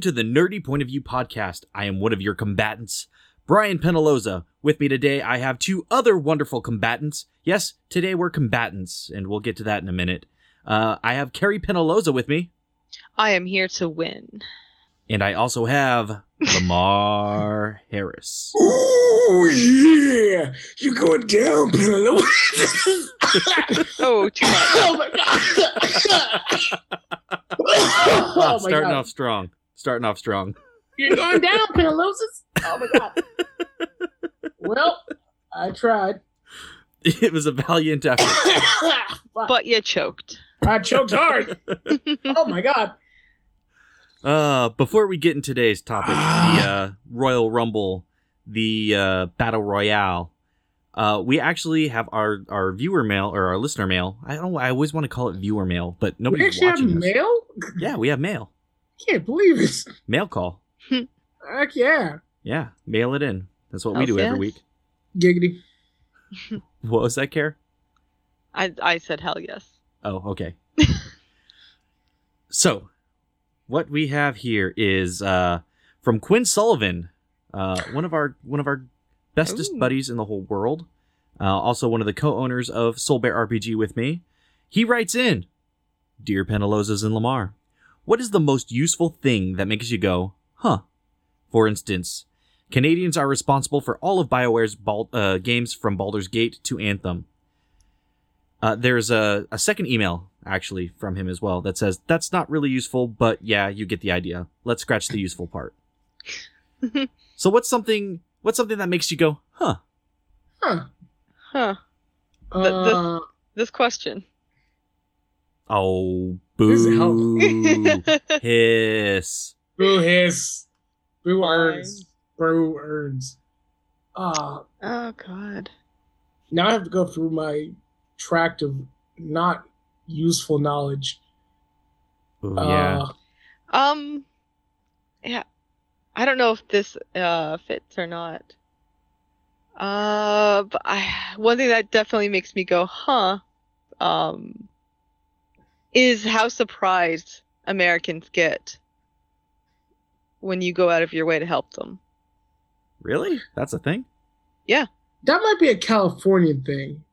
Welcome to the Nerdy Point of View podcast. I am one of your combatants, Brian Penaloza. With me today, I have two other wonderful combatants. Yes, today we're combatants, and we'll get to that in a minute. Uh, I have Carrie Penaloza with me, I am here to win. and I also have Lamar Harris. Oh yeah, you're going down, Penelope. Oh, too much. oh my god! Wow, oh my starting god! off strong. Starting off strong. You're going down, Penelope. Oh my god! well, I tried. It was a valiant effort. But you choked. I choked hard. Oh my god! Uh, before we get in today's topic, the uh, Royal Rumble, the uh, Battle Royale, uh, we actually have our, our viewer mail or our listener mail. I don't. I always want to call it viewer mail, but We nobody's actually have watching this. mail. Yeah, we have mail. Can't believe it. Mail call. Heck yeah! Yeah, mail it in. That's what we Hell do every week. Giggity. What was that, Care? I I said hell yes. Oh, okay. so, what we have here is uh, from Quinn Sullivan, uh, one of our one of our bestest Ooh. buddies in the whole world. Uh, also, one of the co-owners of Soul Bear RPG with me. He writes in, "Dear Penalozas and Lamar, what is the most useful thing that makes you go, huh? For instance." Canadians are responsible for all of BioWare's Bal- uh, games from Baldur's Gate to Anthem. Uh, there's a, a second email actually from him as well that says that's not really useful, but yeah, you get the idea. Let's scratch the useful part. so what's something what's something that makes you go, huh? Huh. Huh. Uh, the- This question. Oh, This is boo, hiss. boo hiss. Boo Fine. earns. Boo earns. Uh, oh God. now I have to go through my tract of not useful knowledge. Ooh, yeah. Uh, Um. Yeah. I don't know if this uh fits or not. Uh, but I one thing that definitely makes me go, huh? Um, is how surprised Americans get when you go out of your way to help them. Really? That's a thing? Yeah. That might be a Californian thing.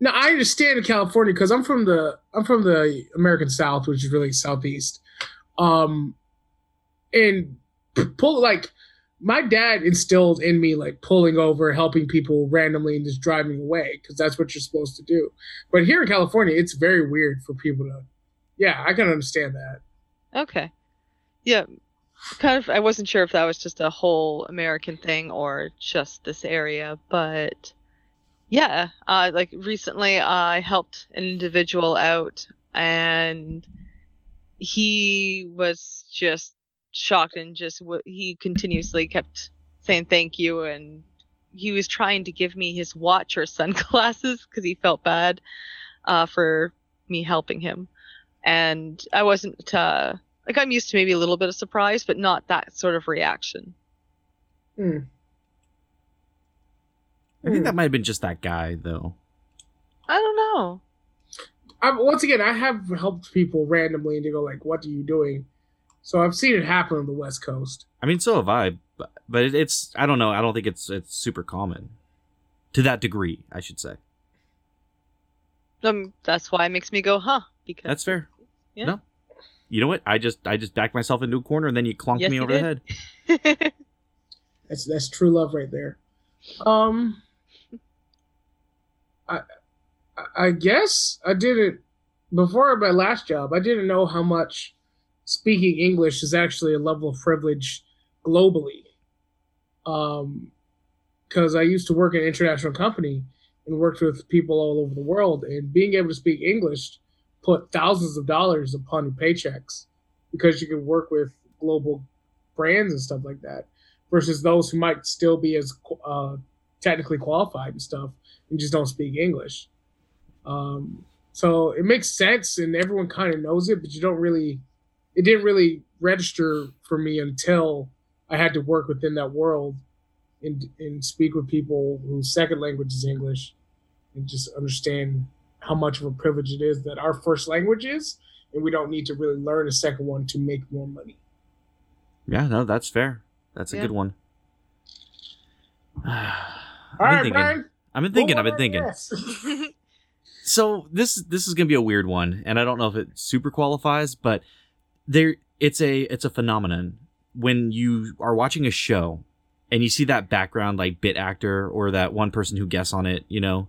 Now I understand in California because I'm from the I'm from the American South, which is really southeast. Um, and pull like my dad instilled in me like pulling over, helping people randomly, and just driving away because that's what you're supposed to do. But here in California, it's very weird for people to. Yeah, I can understand that. Okay. Yeah. Kind of I wasn't sure if that was just a whole American thing or just this area, but yeah, uh like recently I helped an individual out and he was just shocked and just w- he continuously kept saying thank you and he was trying to give me his watch or sunglasses because he felt bad uh, for me helping him and I wasn't uh, like I'm used to maybe a little bit of surprise, but not that sort of reaction. Hmm. I think Hmm. that might have been just that guy though. I don't know. I, once again, I have helped people randomly, and they go like, "What are you doing?" So I've seen it happen on the West Coast. I mean, so have I, but, but it, it's I don't know. I don't think it's it's super common to that degree. I should say. Um, that's why it makes me go, huh? Because That's fair. Yeah. No. You know what? I just I just backed myself into a corner and then you clonked Yes, me you over the head. That's that's true love right there. Um, I I- I guess I didn't before my last job. I didn't know how much speaking English is actually a level of privilege globally. Um, because I used to work in an international company and worked with people all over the world, and being able to speak English put thousands of dollars upon your paychecks because you can work with global brands and stuff like that versus those who might still be as uh, technically qualified and stuff and just don't speak English. Um, so it makes sense and everyone kind of knows it, but you don't really, it didn't really register for me until I had to work within that world and, and speak with people whose second language is English and just understand how much of a privilege it is that our first language is and we don't need to really learn a second one to make more money. Yeah, no, that's fair. That's a Yeah. good one. I've right, been thinking. Brian. I've been thinking. I've been thinking. So this this is gonna be a weird one, and I don't know if it super qualifies, but there it's a it's a phenomenon when you are watching a show and you see that background like bit actor or that one person who guests on it, you know,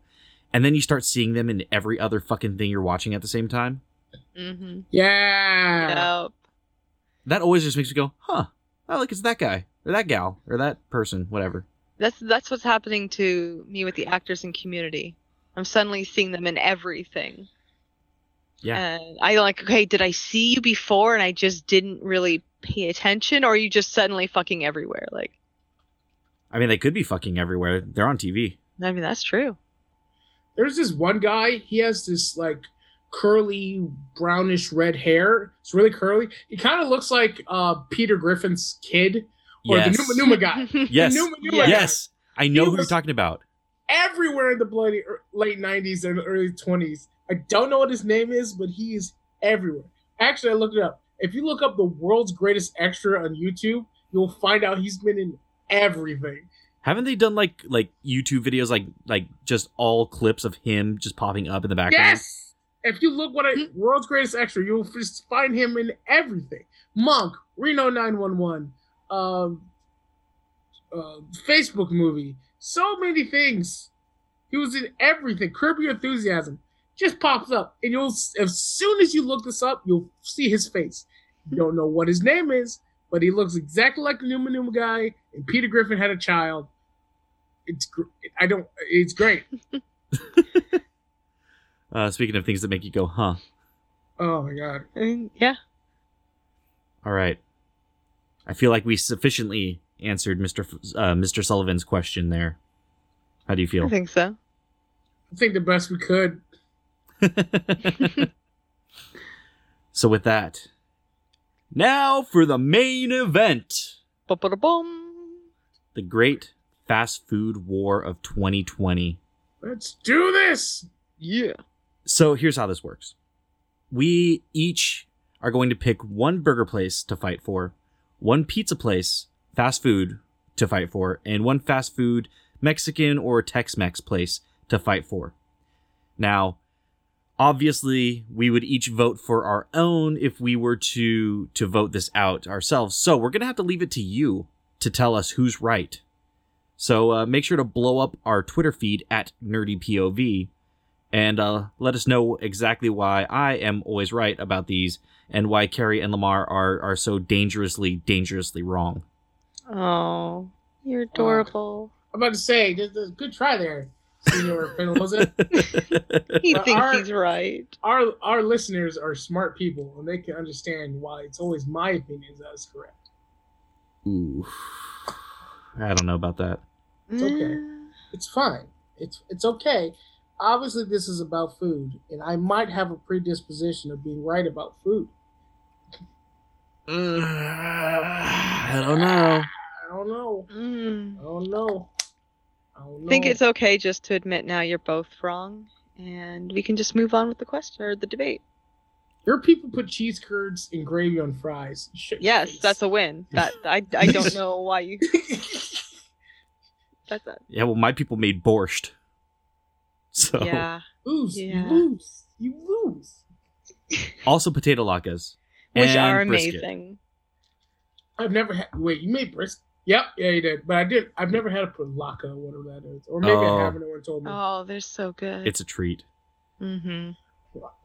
and then you start seeing them in every other fucking thing you're watching at the same time. mm-hmm. yeah. Yep. That always just makes me go, huh? Oh, like it's that guy or that gal or that person, whatever. That's that's what's happening to me with the actors in Community. I'm suddenly seeing them in everything. Yeah. And I like, okay, did I see you before and I just didn't really pay attention, or are you just suddenly fucking everywhere? Like, I mean, they could be fucking everywhere. They're on TV. I mean, that's true. There's this one guy. He has this like curly brownish red hair. It's really curly. He kind of looks like uh Peter Griffin's kid or Yes. the Numa Numa guy. Yes. The Numa Numa Yeah. guy. Yes. I know He who you're talking about. everywhere in the bloody er- late 90s and early 20s. I don't know what his name is, but he is everywhere. Actually, I looked it up. If you look up the world's greatest extra on YouTube, you'll find out he's been in everything. Haven't they done like like YouTube videos like like just all clips of him just popping up in the background? Yes! If you look what I world's greatest extra, you'll just find him in everything. Monk, Reno 911, um, uh, Facebook movie, so many things. He was in everything. Curb Your Enthusiasm just pops up, and you'll as soon as you look this up, you'll see his face. You don't know what his name is, but he looks exactly like the Numa Numa guy. And Peter Griffin had a child. It's gr- I don't. It's great. Uh, speaking of things that make you go, huh? Oh my god. I mean, yeah. All right. I feel like we sufficiently answered Mr. F- uh, Mr. Sullivan's question there. How do you feel? I think so. I think the best we could. so with that, now for the main event, Ba-ba-da-bum. the great fast food war of 2020. Let's do this. Yeah. So here's how this works. We each are going to pick one burger place to fight for, one pizza place, fast food to fight for, and one fast food Mexican or Tex-Mex place to fight for. Now, obviously, we would each vote for our own if we were to to vote this out ourselves. So, we're going to have to leave it to you to tell us who's right. So, uh, make sure to blow up our Twitter feed at NerdyPOV and uh, let us know exactly why I am always right about these and why Carrie and Lamar are are so dangerously, dangerously wrong. Oh, you're adorable. I'm about to say, good try there, Senor Penaloza. he But thinks our- he's right. our our listeners are smart people, and they can understand why it's always my opinion that's correct. Ooh, I don't know about that. It's okay. It's fine. It's it's okay. Obviously, this is about food, and I might have a predisposition of being right about food. I don't know. I don't know. Mm. I don't know. I don't. I think it's okay just to admit now you're both wrong, and we can just move on with the question or the debate. Your people put cheese curds and gravy on fries. Shit Yes, that's a win. That I, I don't know why you. That's a, Yeah, well, my people made borscht. So yeah. lose. Yeah. You lose. You lose. also potato latkes, Which and are brisket. amazing. I've never had. Wait, you made brisket? Yep, yeah, you did. But I did. I've never had a palaka, whatever that is, or maybe Oh. I haven't. No one told me. Oh, they're so good. It's a treat. mm-hmm.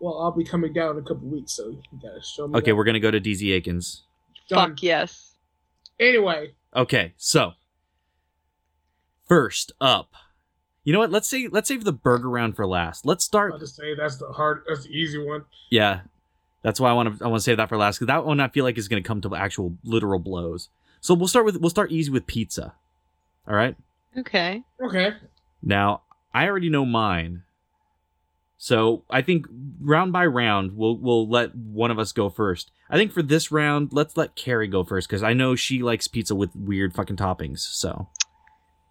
Well, I'll be coming down in a couple weeks, so you gotta show me. Okay, that. we're gonna go to DZ Akins. Done. Fuck yes. Anyway, Okay, so first up, you know what? Let's say let's save the burger round for last. Let's start I'll just say that's the hard. That's the easy one. Yeah, that's why I want to I want to save that for last because that one I feel like is going to come to actual literal blows. So we'll start with we'll start easy with pizza. All right. Okay. Okay. Now I already know mine, so I think round by round we'll we'll let one of us go first. I think for this round let's let Carrie go first because I know she likes pizza with weird fucking toppings. So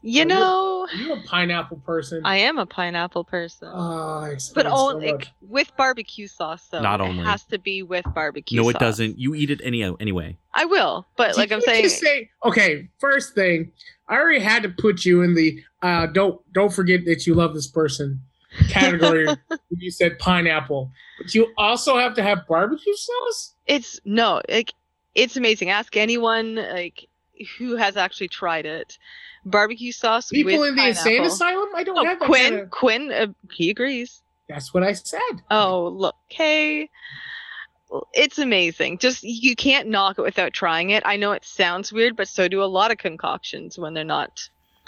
You know, know, Are you a pineapple person? I am a pineapple person. Oh, but explains so only much. with barbecue sauce though. Not It only. has to be with barbecue no, it sauce. doesn't. You eat it any anyway. I will, but Did like I'm saying say, okay. First thing, I already had to put you in the uh, don't don't forget that you love this person category. when you said pineapple, but you also have to have barbecue sauce. it's no, like it's amazing. Ask anyone like who has actually tried it. Barbecue sauce People with in the insane asylum, I don't Oh, have that. Quinn, kinda- Quinn, uh, he agrees. That's what I said. Oh, look, hey. It's amazing. Just you can't knock it without trying it. I know it sounds weird, but so do a lot of concoctions when they're not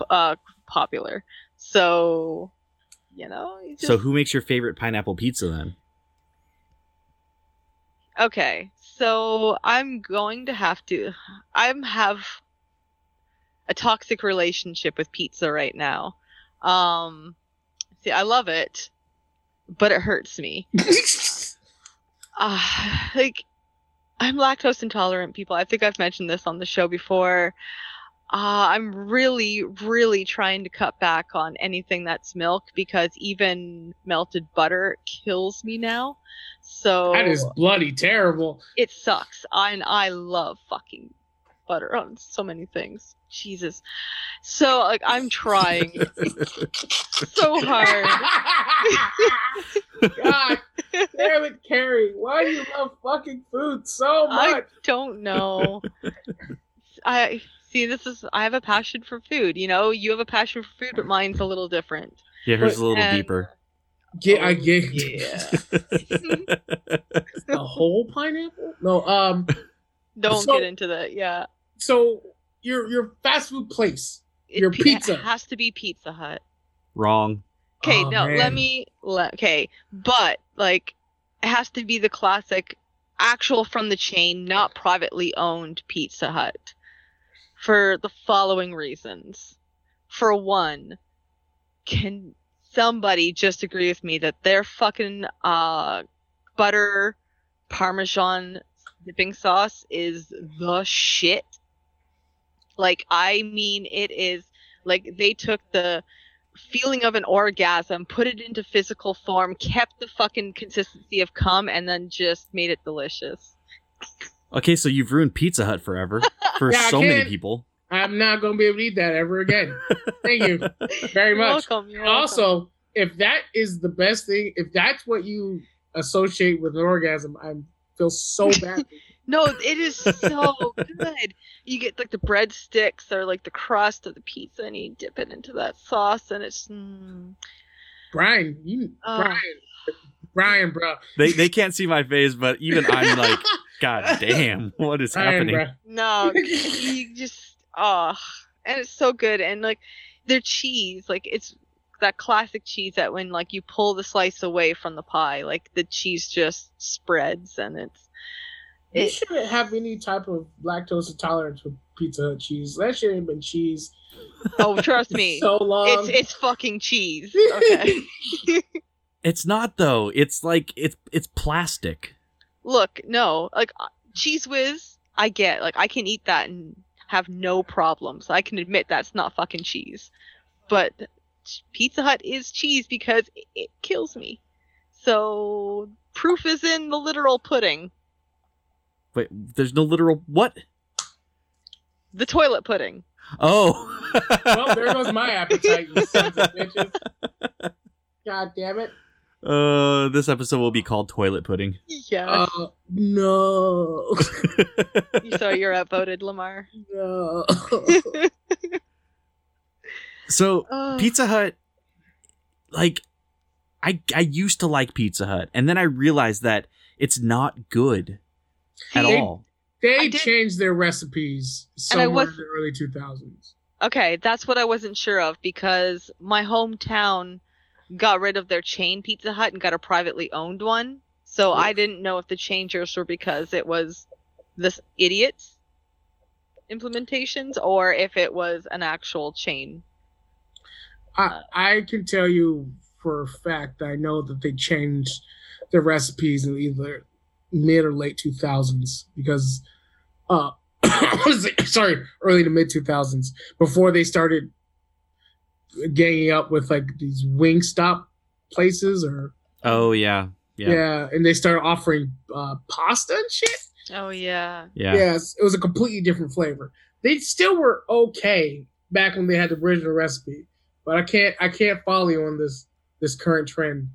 uh, popular. So, you know. you So, who makes your favorite pineapple pizza then? okay. So I'm going to have to. I'm have a toxic relationship with pizza right now. Um, see, I love it, but it hurts me. uh, like I'm lactose intolerant people. I think I've mentioned this on the show before. Uh, I'm really, really trying to cut back on anything that's milk because even melted butter kills me now. So that is bloody terrible. it sucks. I, and I love fucking butter on so many things. Jesus. So like I'm trying so hard. God damn it, Carrie. Why do you love fucking food so much? I don't know. I see. This is. I have a passion for food. You know, you have a passion for food, but mine's a little different. Yeah, hers But- is a little and- deeper. Get, I Oh, get Yeah. the whole pineapple. No, um. Don't So- get into that. Yeah. So your your fast food place. It, Your pizza. It has to be Pizza Hut. Wrong. Okay, Oh, no, man. let me. Let, okay, but like, it has to be the classic, actual from the chain, not privately owned Pizza Hut, for the following reasons. For one, can somebody just agree with me that their fucking uh butter parmesan dipping sauce is the shit? Like, I mean, it is like they took the feeling of an orgasm, put it into physical form, kept the fucking consistency of cum, and then just made it delicious. Okay, so you've ruined Pizza Hut forever for Yeah, so many people. I'm not gonna be able to eat that ever again. Thank you very You're much. welcome. You're welcome. Also, if that is the best thing, if that's what you associate with an orgasm, I feel so bad. No, it is so good. You get like the breadsticks or like the crust of the pizza, and you dip it into that sauce, and it's. Mm, Brian, you Oh. Brian, Brian, bro. They they can't see my face, but even I'm like, God damn, what is Brian, happening? bro. no, you just oh, and it's so good, and like their cheese, like it's that classic cheese that when like you pull the slice away from the pie, like the cheese just spreads, and it's You it, shouldn't have any type of lactose intolerance with Pizza Hut cheese. That shouldn't have been cheese. oh trust me, so long. it's it's fucking cheese. Okay, It's not though. It's like it's it's plastic. look, no, like uh, Cheez Whiz, I get, like I can eat that and have no problems. I can admit that's not fucking cheese, but Pizza Hut is cheese because it, it kills me. So proof is in the literal pudding, Wait, there's no literal what? the toilet pudding. Oh. well, there goes my appetite, you sons of bitches. God damn it. Uh, this episode will be called Toilet Pudding. Yeah. Uh, no. saw you're outvoted, Lamar. no. So Oh. Pizza Hut, like, I I used to like Pizza Hut, and then I realized that it's not good at They- all. They I did- changed their recipes I somewhere was- in the early 2000s. Okay, that's what I wasn't sure of because my hometown got rid of their chain Pizza Hut and got a privately owned one. So I didn't know if the changers were because it was this idiot's implementations or if it was an actual chain. I, I can tell you for a fact I know that they changed their recipes in either mid or late 2000s because uh what is it? sorry early to mid 2000s before they started ganging up with like these wing stop places or Oh yeah, yeah, yeah, and they started offering uh, pasta and shit. Oh yeah. yeah. Yes, it was a completely different flavor. They still were okay back when they had the original recipe, but I can't I can't follow you on this this current trend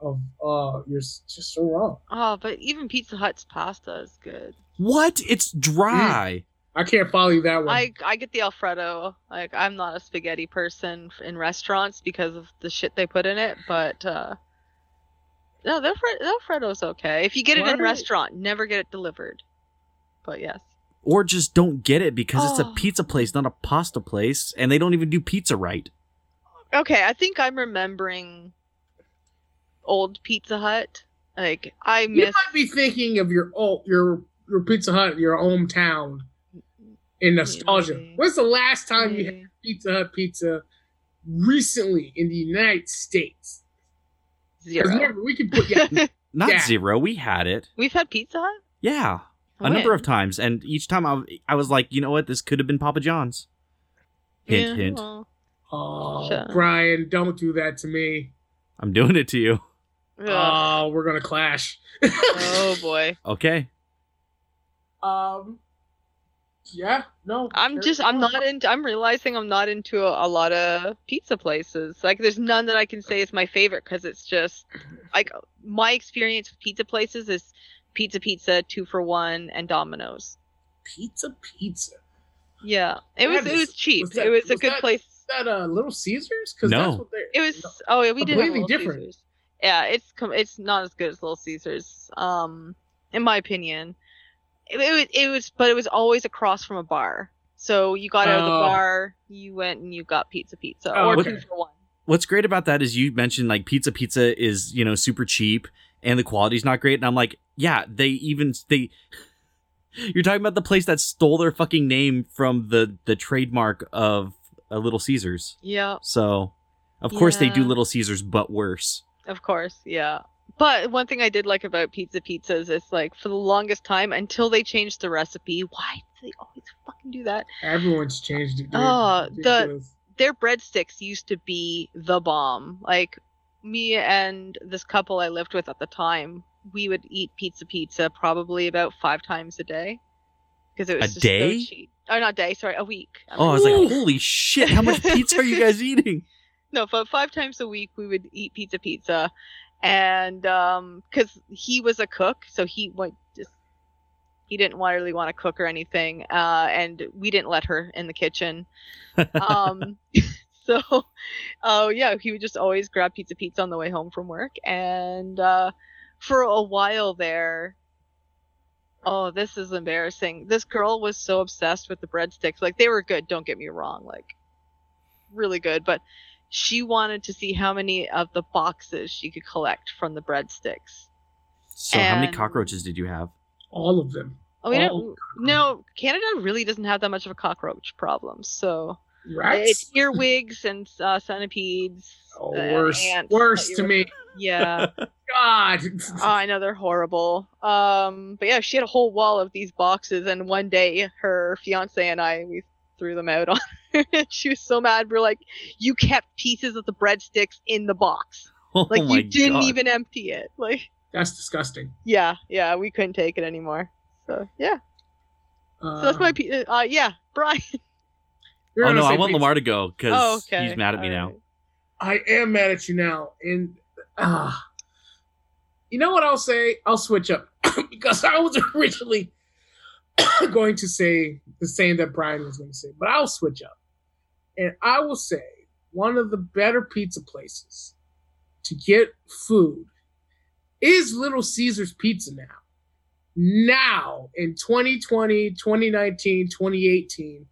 of uh you're just so wrong. Oh, but even Pizza Hut's pasta is good. What? It's dry. I can't follow you that one. I I get the Alfredo. Like I'm not a spaghetti person in restaurants because of the shit they put in it, but uh no, the, Alfre- the Alfredo's okay. If you get it in Why? restaurant, never get it delivered. But yes. Or just don't get it because it's a Oh. pizza place, not a pasta place, and they don't even do pizza right. Okay, I think I'm remembering old Pizza Hut. Like I miss. you might be thinking of your old your your Pizza Hut, your hometown in nostalgia. Maybe. When's the last time you had Pizza Hut pizza recently in the United States? zero. remember, we could put yeah, Not Yeah. zero. We had it. We've had Pizza Hut Yeah, a number of times, and each time I, I was like, you know what? This could have been Papa John's. Hint, Yeah, hint. well, oh Sure. Brian, don't do that to me. I'm doing it to you. Ugh. Oh, we're gonna clash. oh boy. Okay. um, yeah, no. I'm just I'm not into I'm realizing I'm not into a, a lot of pizza places. Like there's none that I can say is my favorite cuz it's just like my experience with pizza places is Pizza Pizza, 2 for 1 and Domino's. pizza, pizza. Yeah. It was That it is- was cheap. was that- it was, a good that- place. Is that uh, Little Caesars? Because No. that's what they. It was oh yeah, we did have Completely different. Caesars. Yeah, it's it's not as good as Little Caesars um in my opinion. It, it was it was but it was always across from a bar. So you got out of the Oh. bar, you went and you got pizza pizza Oh, or okay. two for one. What's great about that is you mentioned like pizza pizza is you know super cheap and the quality's not great, and I'm like, yeah, they even they. You're talking about the place that stole their fucking name from the the trademark of a Little Caesars. Yeah, So, of course they do Little Caesars, but worse. Of course, yeah. But one thing I did like about pizza pizzas is it's like for the longest time until they changed the recipe. Why do they always fucking do that? Everyone's changed it. Dude. Oh, It's the- Their breadsticks used to be the bomb. Like me and this couple I lived with at the time, we would eat pizza pizza probably about five times a day because it was A just day? so cheap. Oh, not day, sorry, a week. I Oh, I mean, was like, holy shit! How much pizza are you guys eating? No, but five times a week we would eat pizza pizza, and um, because he was a cook, so he like just he didn't really want to cook or anything, uh, and we didn't let her in the kitchen. Um, so, oh yeah, he would just always grab pizza pizza on the way home from work, and uh, for a while there. Oh, this is embarrassing. This girl was so obsessed with the breadsticks. Like they were good, don't get me wrong. Like really good, but she wanted to see how many of the boxes she could collect from the breadsticks. So, how many cockroaches did you have? all of them. Oh, we don't. No, Canada really doesn't have that much of a cockroach problem. So Rats. it's earwigs and uh, centipedes. oh, uh, worse. ants Worse to me. Yeah, God. oh, I know they're horrible. Um, but yeah, she had a whole wall of these boxes, and one day her fiance and I we threw them out on her. she was so mad. We're like, "You kept pieces of the breadsticks in the box." Oh Like you didn't God. even empty it. Like That's disgusting. yeah, yeah, we couldn't take it anymore. So yeah, Uh, so that's my pe- uh, yeah, Brian. Oh no, I want pizza. Lamar to go because Oh, okay. he's mad at me now. Alright. I am mad at you now, and ah, you know what I'll say? I'll switch up because I was originally going to say the same that Brian was going to say, but I'll switch up, and I will say one of the better pizza places to get food is Little Caesars Pizza now. Now in 2020, 2019, 2018,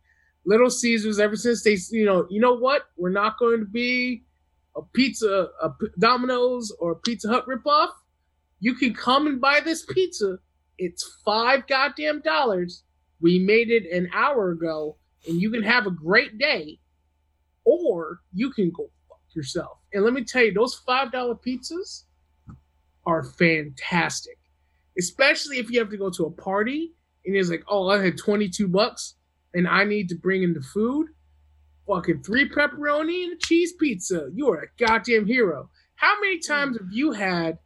Little Caesars, ever since they, you know, you know what? We're not going to be a pizza, a Domino's or a Pizza Hut ripoff. You can come and buy this pizza. It's five goddamn dollars. We made it an hour ago, and you can have a great day, or you can go fuck yourself. And let me tell you, those five dollar pizzas are fantastic, especially if you have to go to a party and it's like, oh, I had twenty two bucks and I need to bring in the food. fucking three pepperoni and a cheese pizza. You are a goddamn hero. How many hmm. times have you had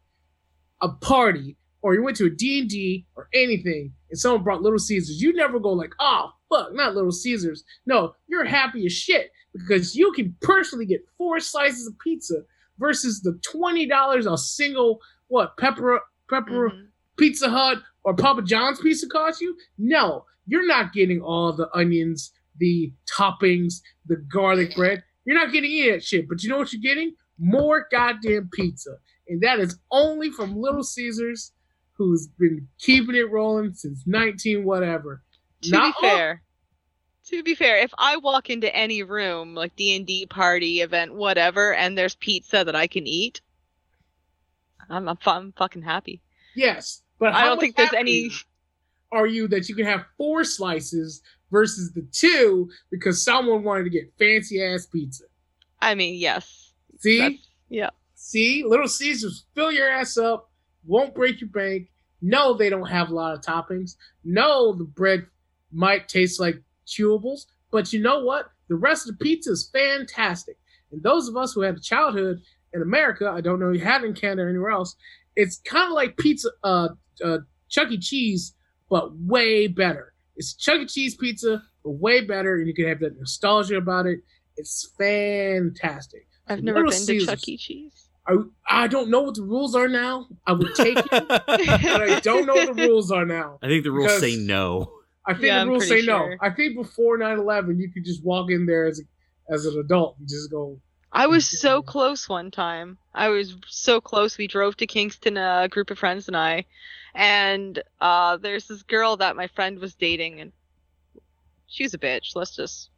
a party or you went to a D&D or anything and someone brought Little Caesars? You never go like, oh, fuck, not Little Caesars. No, you're happy as shit because you can personally get four slices of pizza versus the $20 a single, what, pepper, pepper, Mhm. Pizza Hut or Papa John's pizza cost you? No, you're not getting all the onions, the toppings, the garlic bread. You're not getting any of that shit. But you know what you're getting? More goddamn pizza. And that is only from Little Caesars, who's been keeping it rolling since 19 whatever. To Not be fair, to be fair, if I walk into any room like D and D party event, whatever, and there's pizza that I can eat, I'm I'm, I'm fucking happy. Yes, but I don't think there's any. Are you that you can have four slices versus the two because someone wanted to get fancy ass pizza? I mean, yes. See? That's- yeah. See, Little Caesars fill your ass up, won't break your bank. No, they don't have a lot of toppings. No, the bread might taste like chewables, but you know what? The rest of the pizza is fantastic. And those of us who had a childhood in America, I don't know if you had in Canada or anywhere else, it's kind of like pizza, uh, uh, Chuck E. Cheese, but way better. It's Chuck E. Cheese pizza, but way better, and you can have that nostalgia about it. It's fantastic. I've never Little been Caesars. to Chuck E. Cheese. I, I don't know what the rules are now. I would take it, but I don't know what the rules are now. I think the rules say no. I think Yeah, the rules say pretty no. I think before 9-11, you could just walk in there as a, as an adult and just go. I was so close one time. I was so close. We drove to Kingston, a group of friends and I, and uh, there's this girl that my friend was dating, and she was a bitch. Let's just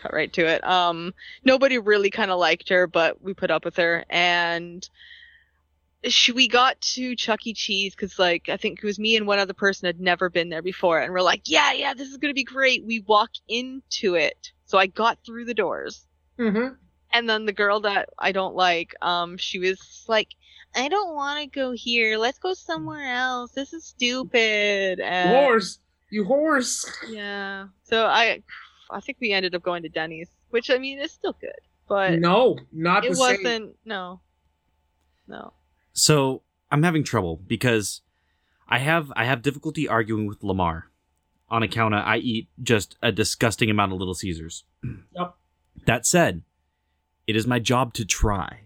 cut right to it. Um, nobody really kind of liked her, but we put up with her, and we got to Chuck E. Cheese because, like, I think it was me and one other person had never been there before, and we're like, yeah, yeah, this is gonna be great. We walk into it, so I got through the doors. Mm-hmm. And then the girl that I don't like, um, she was like, I don't want to go here. Let's go somewhere else. This is stupid. And, Horse, you horse. Yeah. So I, I think we ended up going to Denny's, which I mean is still good, but no, not it wasn't. same. No. No. So I'm having trouble because I have I have difficulty arguing with Lamar on account of I eat just a disgusting amount of Little Caesars. Yep. That said, it is my job to try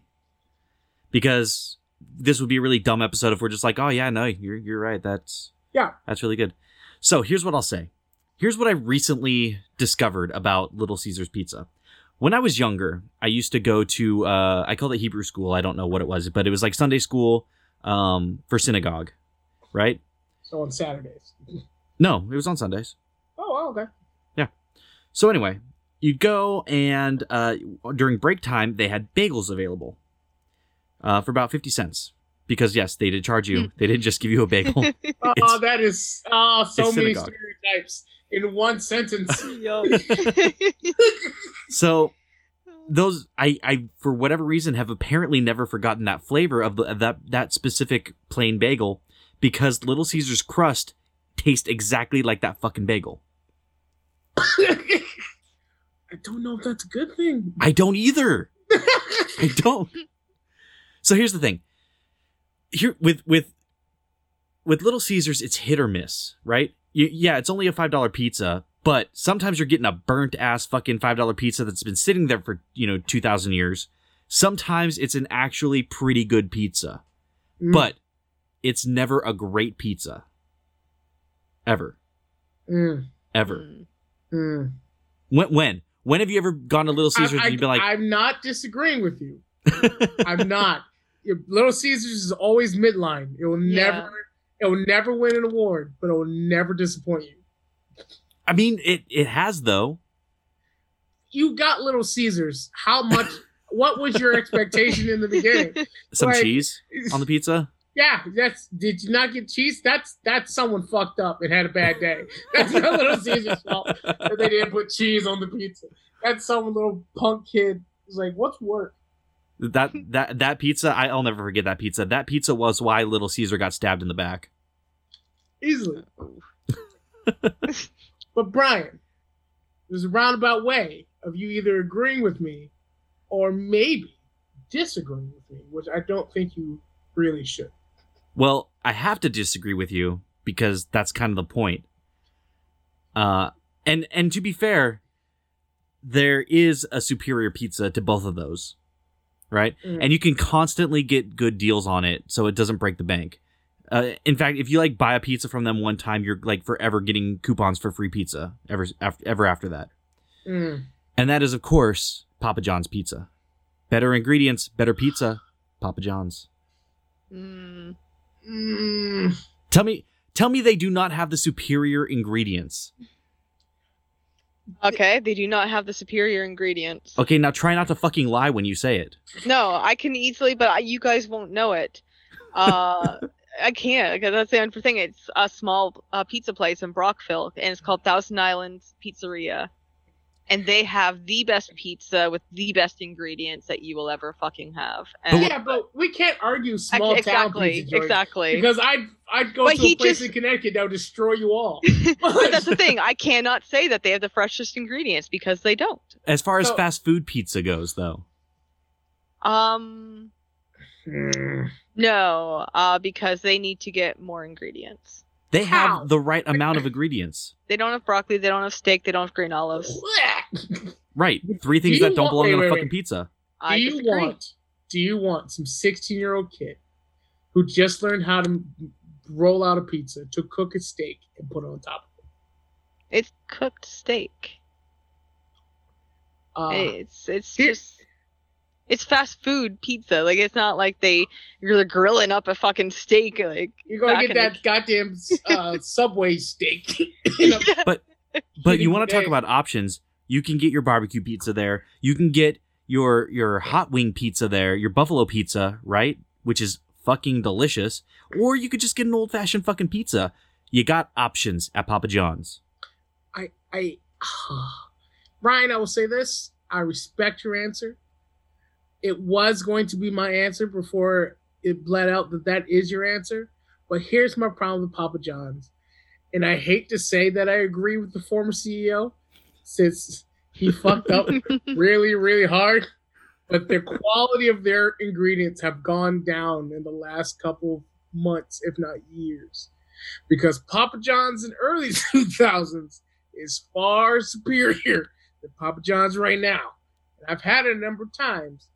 because this would be a really dumb episode if we're just like, oh yeah, no, you're you're right. That's Yeah. that's really good. So here's what I'll say. Here's what I recently discovered about Little Caesars Pizza. When I was younger, I used to go to uh, I called it Hebrew school. I don't know what it was, but it was like Sunday school um, for synagogue, right? So on Saturdays. No, it was on Sundays. Oh, okay. Yeah. So anyway, you'd go and uh, during break time they had bagels available uh, for about fifty cents because yes, they did charge you. they didn't just give you a bagel. Oh, that is oh, so many synagogue. stereotypes in one sentence. So those I I for whatever reason have apparently never forgotten that flavor of, the, of that that specific plain bagel because Little Caesars crust tastes exactly like that fucking bagel. I don't know if that's a good thing. I don't either. I don't. So here's the thing. Here with with with Little Caesars, it's hit or miss, right? You, yeah, it's only a five dollar pizza, but sometimes you're getting a burnt ass fucking five dollar pizza that's been sitting there for you know two thousand years. Sometimes it's an actually pretty good pizza, Mm. but it's never a great pizza. Ever, Mm, ever. Mm. mm. When when when have you ever gone to Little Caesars I, and you've been like, I'm not disagreeing with you. I'm not. Little Caesars is always midline. It will Yeah. never. It will never win an award, but it will never disappoint you. I mean, it it has though. You got Little Caesars. How much? what was your expectation in the beginning? Some Like- cheese on the pizza. Yeah, that's. Did you not get cheese? That's that's someone fucked up and had a bad day. That's not Little Caesars' fault that they didn't put cheese on the pizza. That's some little punk kid who's like, "What's work?" That that that pizza, I, I'll never forget that pizza. That pizza was why Little Caesar got stabbed in the back. Easily. but Brian, there's a roundabout way of you either agreeing with me or maybe disagreeing with me, which I don't think you really should. Well, I have to disagree with you because that's kind of the point. Uh, and and to be fair, there is a superior pizza to both of those, right? Mm. And you can constantly get good deals on it, so it doesn't break the bank. Uh, in fact, if you like buy a pizza from them one time, you're like forever getting coupons for free pizza ever after, ever after that. Mm. And that is, of course, Papa John's pizza. Better ingredients, better pizza, Papa John's. Mm. Mm. Tell me, tell me they do not have the superior ingredients. Okay, they do not have the superior ingredients. Okay, now try not to fucking lie when you say it. No, I can easily, but I, you guys won't know it. Uh, I can't because that's the only thing. It's a small uh, pizza place in Brockville, and it's called Thousand Islands Pizzeria, and they have the best pizza with the best ingredients that you will ever fucking have. And Yeah, but we can't argue small town exactly, pizza joints exactly. because I'd I'd go But to a place just- in Connecticut that would destroy you all. but that's the thing. I cannot say that they have the freshest ingredients because they don't. As far as So- fast food pizza goes, though, Um, no, uh, because they need to get more ingredients. they How? have the right amount of ingredients. They don't have broccoli. They don't have steak. They don't have green olives. Right, three things you that don't want- belong wait, on a wait, fucking wait. pizza. I do you disagree. want do you want some 16 year old kid who just learned how to roll out a pizza to cook a steak and put it on top of it It's cooked steak. uh, it's it's here- just it's fast food pizza. Like it's not like they you're grilling up a fucking steak. Like you're gonna get that the- goddamn uh, subway steak in a But Shitty you want to talk about options? You can get your barbecue pizza there. You can get your your hot wing pizza there. Your buffalo pizza, right? Which is fucking delicious. Or you could just get an old fashioned fucking pizza. You got options at Papa John's. I, I, Ryan, I will say this. I respect your answer. It was going to be my answer before it bled out that that is your answer. But here's my problem with Papa John's. And I hate to say that I agree with the former CEO since he fucked up really, really hard. But the quality of their ingredients have gone down in the last couple months, if not years. Because Papa John's in early 2000s is far superior than Papa John's right now. And I've had it a number of times.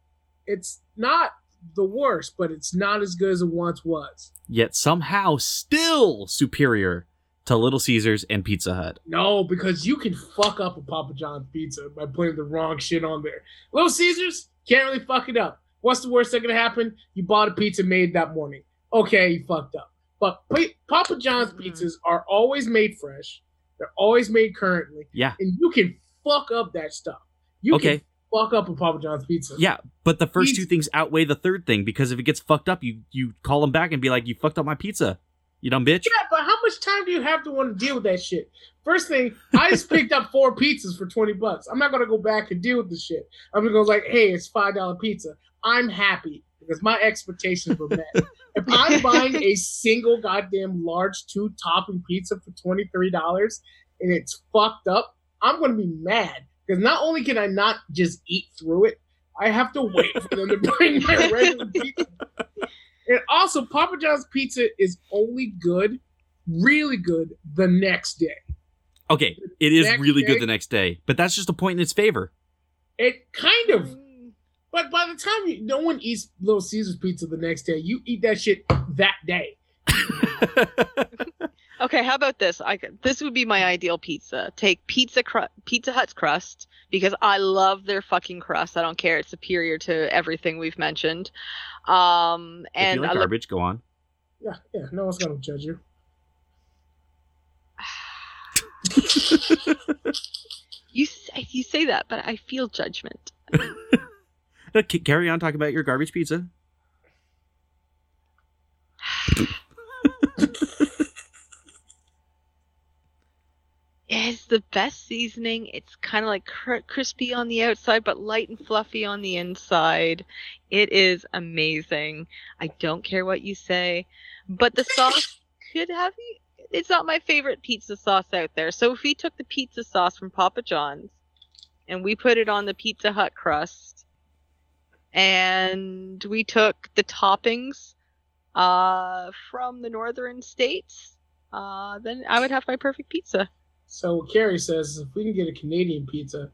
It's not the worst, but it's not as good as it once was. Yet somehow still superior to Little Caesars and Pizza Hut. No, because you can fuck up a Papa John's pizza by putting the wrong shit on there. Little Caesars can't really fuck it up. What's the worst that could happen? You bought a pizza made that morning. Okay, you fucked up. But Pa- Papa John's Mhm. pizzas are always made fresh. They're always made currently, Yeah. and you can fuck up that stuff. You Okay. can fuck up a Papa John's pizza. Yeah, but the first He's- two things outweigh the third thing because if it gets fucked up, you you call them back and be like, "You fucked up my pizza, you dumb bitch." Yeah, but how much time do you have to want to deal with that shit? First thing, I just picked up four pizzas for twenty bucks. I'm not gonna go back and deal with the shit. I'm gonna go like, hey, it's five dollar pizza. I'm happy because my expectations were met. if I'm buying a single goddamn large two topping pizza for twenty three dollars and it's fucked up, I'm gonna be mad because not only can I not just eat through it, I have to wait for them to bring my regular pizza. And also, Papa John's pizza is only good, really good, the next day. Okay, it is Next really day- good the next day, but that's just a point in its favor. It kind of, mm. but by the time you, no one eats Little Caesars pizza the next day, you eat that shit that day. Okay, how about this? I could- this would be my ideal pizza. Take pizza cru- Pizza Hut's crust because I love their fucking crust. I don't care; it's superior to everything we've mentioned. Um, if and you like I lo- garbage, go on. Yeah, yeah, no one's gonna judge you. you say, you say that, but I feel judgment. C- Carry on talking about your garbage pizza. It's the best seasoning. It's kind of like cr- crispy on the outside, but light and fluffy on the inside. It is amazing. I don't care what you say, but the sauce could have. It's not my favorite pizza sauce out there. So if we took the pizza sauce from Papa John's and we put it on the Pizza Hut crust, and we took the toppings uh, from the northern states, uh, then I would have my perfect pizza. So what Carrie says, if we can get a Canadian pizza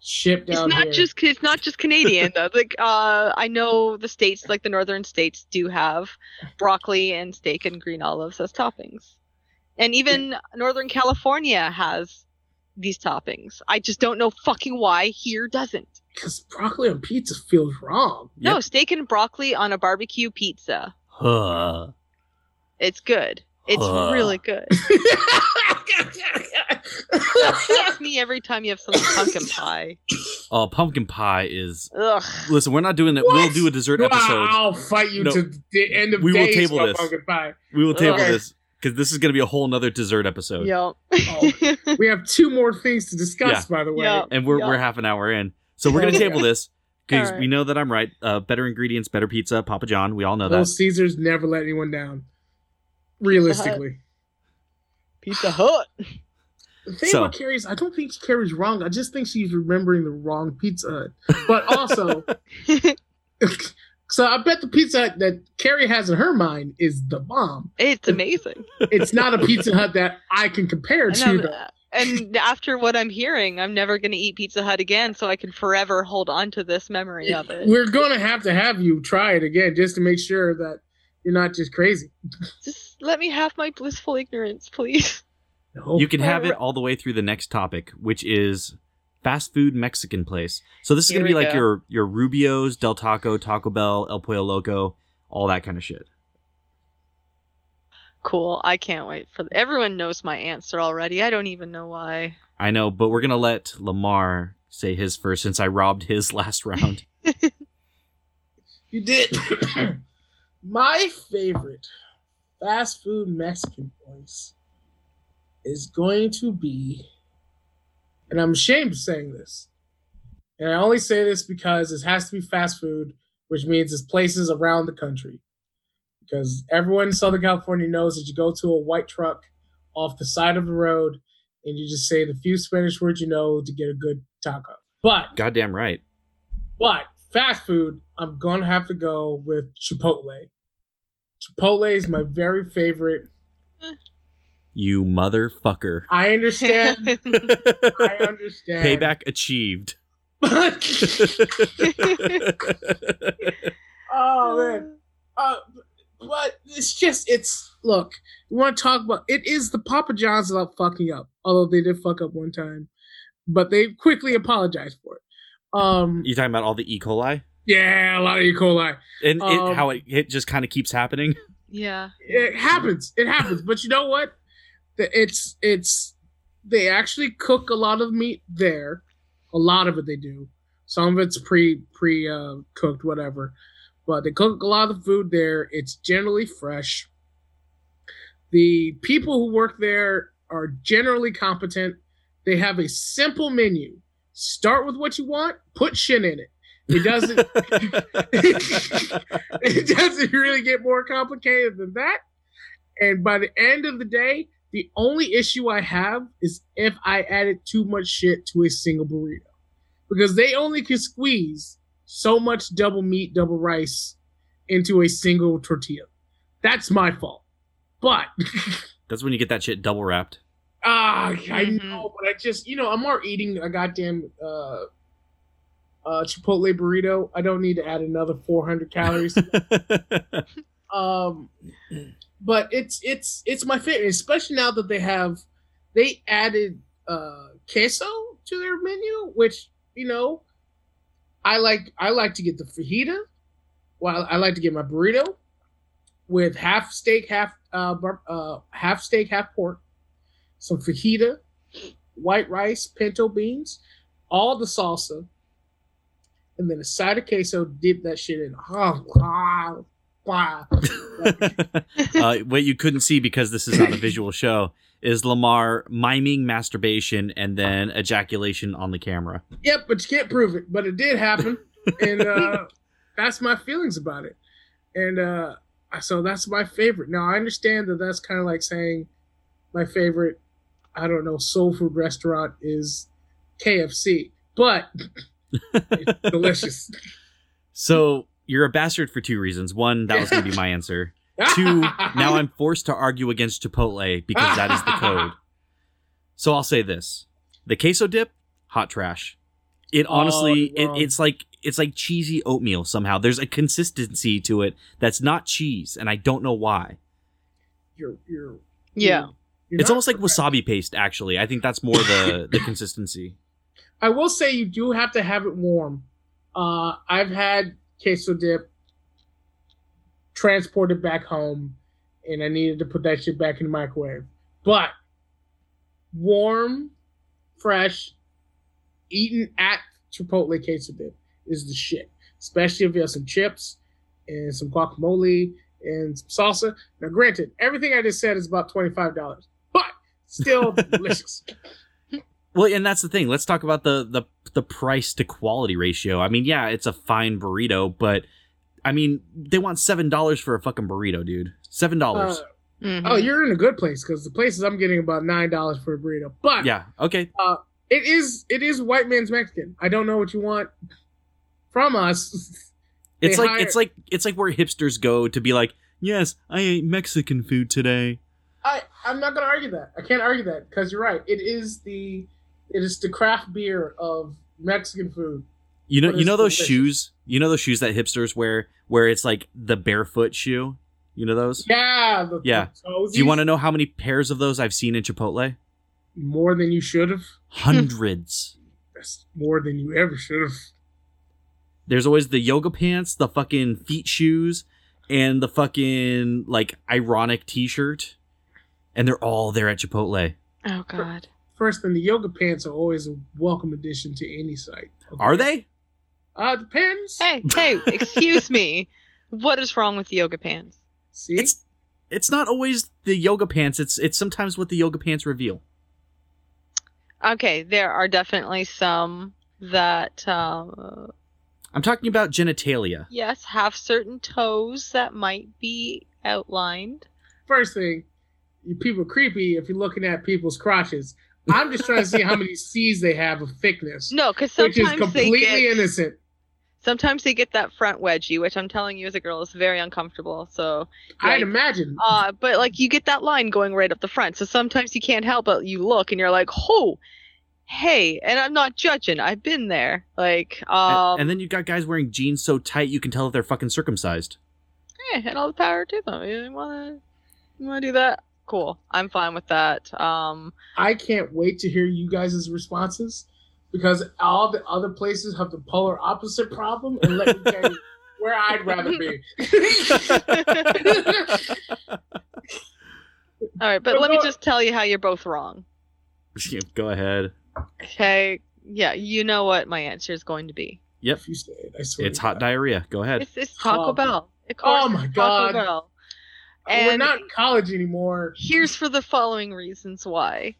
shipped down It's not here, just it's not just Canadian though. Like uh, I know the states, like the northern states, do have broccoli and steak and green olives as toppings, and even Northern California has these toppings. I just don't know fucking why here doesn't. because broccoli on pizza feels wrong. No, Yep. steak and broccoli on a barbecue pizza. Huh. It's good. It's Huh. really good. That's me every time you have some pumpkin pie. Oh, pumpkin pie is. Ugh. Listen, we're not doing that. We'll do a dessert Wow, episode. I'll fight you No. to the end of We will table this. pumpkin pie. We will table Ugh. this because this is going to be a whole nother dessert episode. Yep. Oh. We have two more things to discuss, by the way. Yeah. And we're, Yeah. we're half an hour in. So we're going to table this because Alright. we know that I'm right. Uh, better ingredients, better pizza, Papa John. We all know Those that. Caesars never let anyone down. Realistically. Pizza Hut. The thing So- about Carrie is I don't think Carrie's wrong. I just think she's remembering the wrong Pizza Hut. But also, so I bet the Pizza Hut that Carrie has in her mind is the bomb. It's amazing. It's not a Pizza Hut that I can compare And, to. I'm- though. and after what I'm hearing, I'm never going to eat Pizza Hut again, so I can forever hold on to this memory of it. We're gonna have to have you try it again just to make sure that you're not just crazy. Just let me have my blissful ignorance, please. No. You can have it all the way through the next topic, which is fast food Mexican place. So this is Here going to be like go. your your Rubio's, Del Taco, Taco Bell, El Pollo Loco, all that kind of shit. Cool. I can't wait for everyone knows my answer already. I don't even know why. I know, but we're going to let Lamar say his first since I robbed his last round. You did. My favorite fast food Mexican place is going to be, and I'm ashamed of saying this, and I only say this because it has to be fast food, which means it's places around the country. Because everyone in Southern California knows that you go to a white truck off the side of the road and you just say the few Spanish words you know to get a good taco. But Goddamn right. but fast food, I'm gonna have to go with Chipotle. Chipotle is my very favorite. You motherfucker. I understand. I understand. Payback achieved. oh man. Uh, but it's just it's look. we want to talk about it is the Papa John's about fucking up. Although they did fuck up one time, but they quickly apologized for it. Um. you talking about all the E. coli? Yeah, a lot of E. coli. And Um, it, how it, it just kind of keeps happening? yeah. it happens. It happens. but you know what? It's it's they actually cook a lot of meat there. A lot of it they do. Some of it's pre pre uh, cooked, whatever. But they cook a lot of the food there. It's generally fresh. The people who work there are generally competent. They have a simple menu. Start with what you want. Put shit in it. It doesn't. it doesn't really get more complicated than that. And by the end of the day, the only issue I have is if I added too much shit to a single burrito. Because they only can squeeze so much double meat, double rice into a single tortilla. That's my fault. But That's when you get that shit double wrapped. ah, I Mhm. know, but I just you know, I'm more eating a goddamn uh uh Chipotle burrito. I don't need to add another 400 calories. Um, but it's it's it's my favorite, especially now that they have they added uh queso to their menu, which you know I like. I like to get the fajita. Well, I like to get my burrito with half steak, half uh, bar- uh half steak, half pork, some fajita, white rice, pinto beans, all the salsa, and then a side of queso. Dip that shit in. Oh, wow. Wow. uh, what you couldn't see because this is not a visual show is Lamar miming masturbation and then ejaculation on the camera. Yep, but you can't prove it. But it did happen, and uh, that's my feelings about it. And uh, so that's my favorite. Now I understand that that's kind of like saying my favorite, I don't know, soul food restaurant is KFC. but it's delicious. So you're a bastard for two reasons. One, that was going to be my answer. Two, now I'm forced to argue against Chipotle because that is the code. So I'll say this: the queso dip, hot trash. It Oh, honestly, you're it, it's like it's like cheesy oatmeal somehow. There's a consistency to it that's not cheese, and I don't know why. You're, you're, Yeah. you're it's not almost like wasabi paste. Actually, I think that's more the the consistency. I will say you do have to have it warm. Uh, I've had queso dip transported back home, and I needed to put that shit back in the microwave. But warm, fresh, eaten at Chipotle queso dip is the shit. Especially if you have some chips and some guacamole and some salsa. Now, granted, everything I just said is about twenty five dollars, but still delicious. Well, and that's the thing. Let's talk about the the the price to quality ratio. I mean, yeah, it's a fine burrito, but I mean, they want seven dollars for a fucking burrito, dude. Seven dollars. Uh, Mhm. Oh, you're in a good place because the places I'm getting about nine dollars for a burrito. But yeah. Okay. it is it is white man's Mexican. I don't know what you want from us. It's like hire- it's like it's like where hipsters go to be like, yes, I ate Mexican food today. I I'm not gonna argue that. I can't argue that because you're right. It is the it is the craft beer of Mexican food. You know, you know those delicious. shoes. You know those shoes that hipsters wear, where it's like the barefoot shoe. You know those. Yeah, the, Yeah. The Do you want to know how many pairs of those I've seen in Chipotle? more than you should have? Hundreds. That's more than you ever should have. There's always the yoga pants, the fucking feet shoes, and the fucking like ironic T-shirt, and they're all there at Chipotle. Oh God. First thing, the yoga pants are always a welcome addition to any site. okay? Are they? Uh, depends. Hey, hey, excuse me. What is wrong with the yoga pants? See, It's it's not always the yoga pants. It's it's sometimes what the yoga pants reveal. Okay, there are definitely some that, uh, I'm talking about genitalia. yes, have certain toes that might be outlined. first thing, you people are creepy if you're looking at people's crotches. I'm just trying to see how many C's they have of thickness, No, because sometimes which is sometimes they completely get innocent. sometimes they get that front wedgie, which I'm telling you as a girl is very uncomfortable. So, I'd yeah, imagine. uh, but like you get that line going right up the front. So sometimes you can't help but you look and you're like, oh, hey, and I'm not judging. I've been there. Like, um, and then you've got guys wearing jeans so tight you can tell that they're fucking circumcised. yeah, and all the power to them. You wanna, you wanna do that? Cool. I'm fine with that. Um, I can't wait to hear you guys' responses because all the other places have the polar opposite problem. And let me tell you where I'd rather be. all right, but But let me just tell you how you're both wrong. Go ahead. Okay. Yeah, you know what my answer is going to be. Yep. If you say it, I swear. It's hot God. diarrhea. Go ahead. It's, it's Taco Oh. Bell. Of course, Oh my God. Taco Bell. We're not in college anymore. here's for the following reasons why.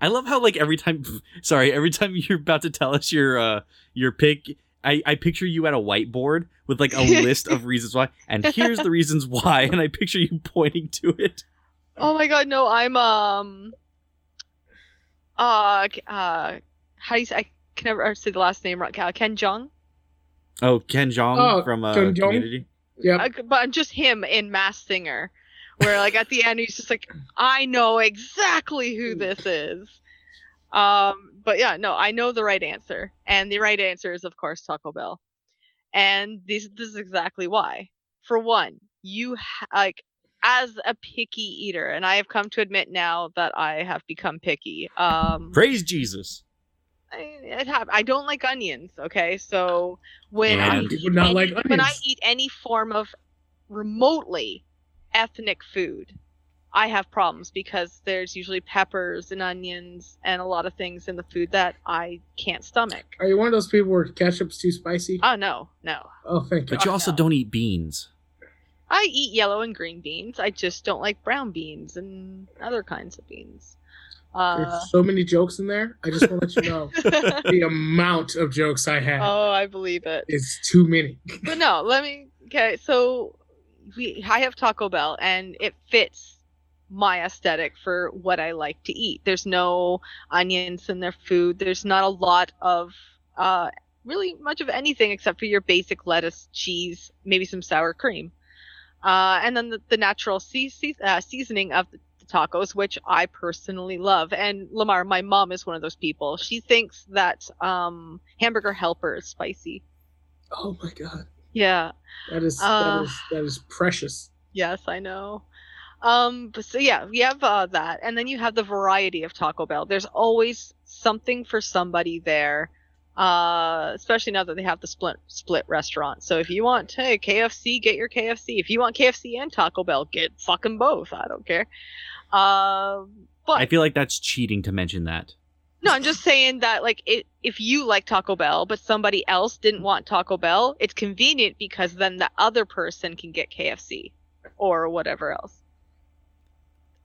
I love how like every time sorry, every time you're about to tell us your uh your pick, I, I picture you at a whiteboard with like a list of reasons why, and here's the reasons why, and I picture you pointing to it. Oh my god, no, I'm um uh uh how do you say I can never say the last name right. Uh, Ken Jong. Oh, Ken Jong Oh, from uh, Ken Jeong? Community. Yep. Uh, but I'm just him in Masked Singer, where like at the end he's just like, I know exactly who this is. Um, but yeah, no, I know the right answer, and the right answer is of course Taco Bell, and this this is exactly why. For one, you ha- like as a picky eater, and I have come to admit now that I have become picky. Um, Praise Jesus. I, it I don't like onions. Okay, so when I And- You eat not any, like when I eat any form of remotely ethnic food, I have problems because there's usually peppers and onions and a lot of things in the food that I can't stomach. Are you one of those people where ketchup's too spicy? Oh no, no. oh, thank you. But you also no. don't eat beans. I eat yellow and green beans. I just don't like brown beans and other kinds of beans. Uh, There's so many jokes in there. I just want to let you know the amount of jokes I have. oh, I believe it. it. is too many. but no, let me. Okay, so we I have Taco Bell, and it fits my aesthetic for what I like to eat. There's no onions in their food. There's not a lot of uh, really much of anything except for your basic lettuce, cheese, maybe some sour cream. Uh, and then the, the natural sea, sea, uh, seasoning of the, the tacos, which I personally love. And Lamar, my mom is one of those people. She thinks that um, hamburger helper is spicy. Oh my god, Yeah. that is Uh, that is that is precious. Yes, I know. Um, but so yeah, we have uh, that, and then you have the variety of Taco Bell. There's always something for somebody there. Uh, especially now that they have the split split restaurant. So if you want, hey, KFC, get your KFC. If you want KFC and Taco Bell, get fucking both. I don't care. Um, but I feel like that's cheating to mention that. No, I'm just saying that like it, if you like Taco Bell, but somebody else didn't want Taco Bell, it's convenient because then the other person can get KFC or whatever else.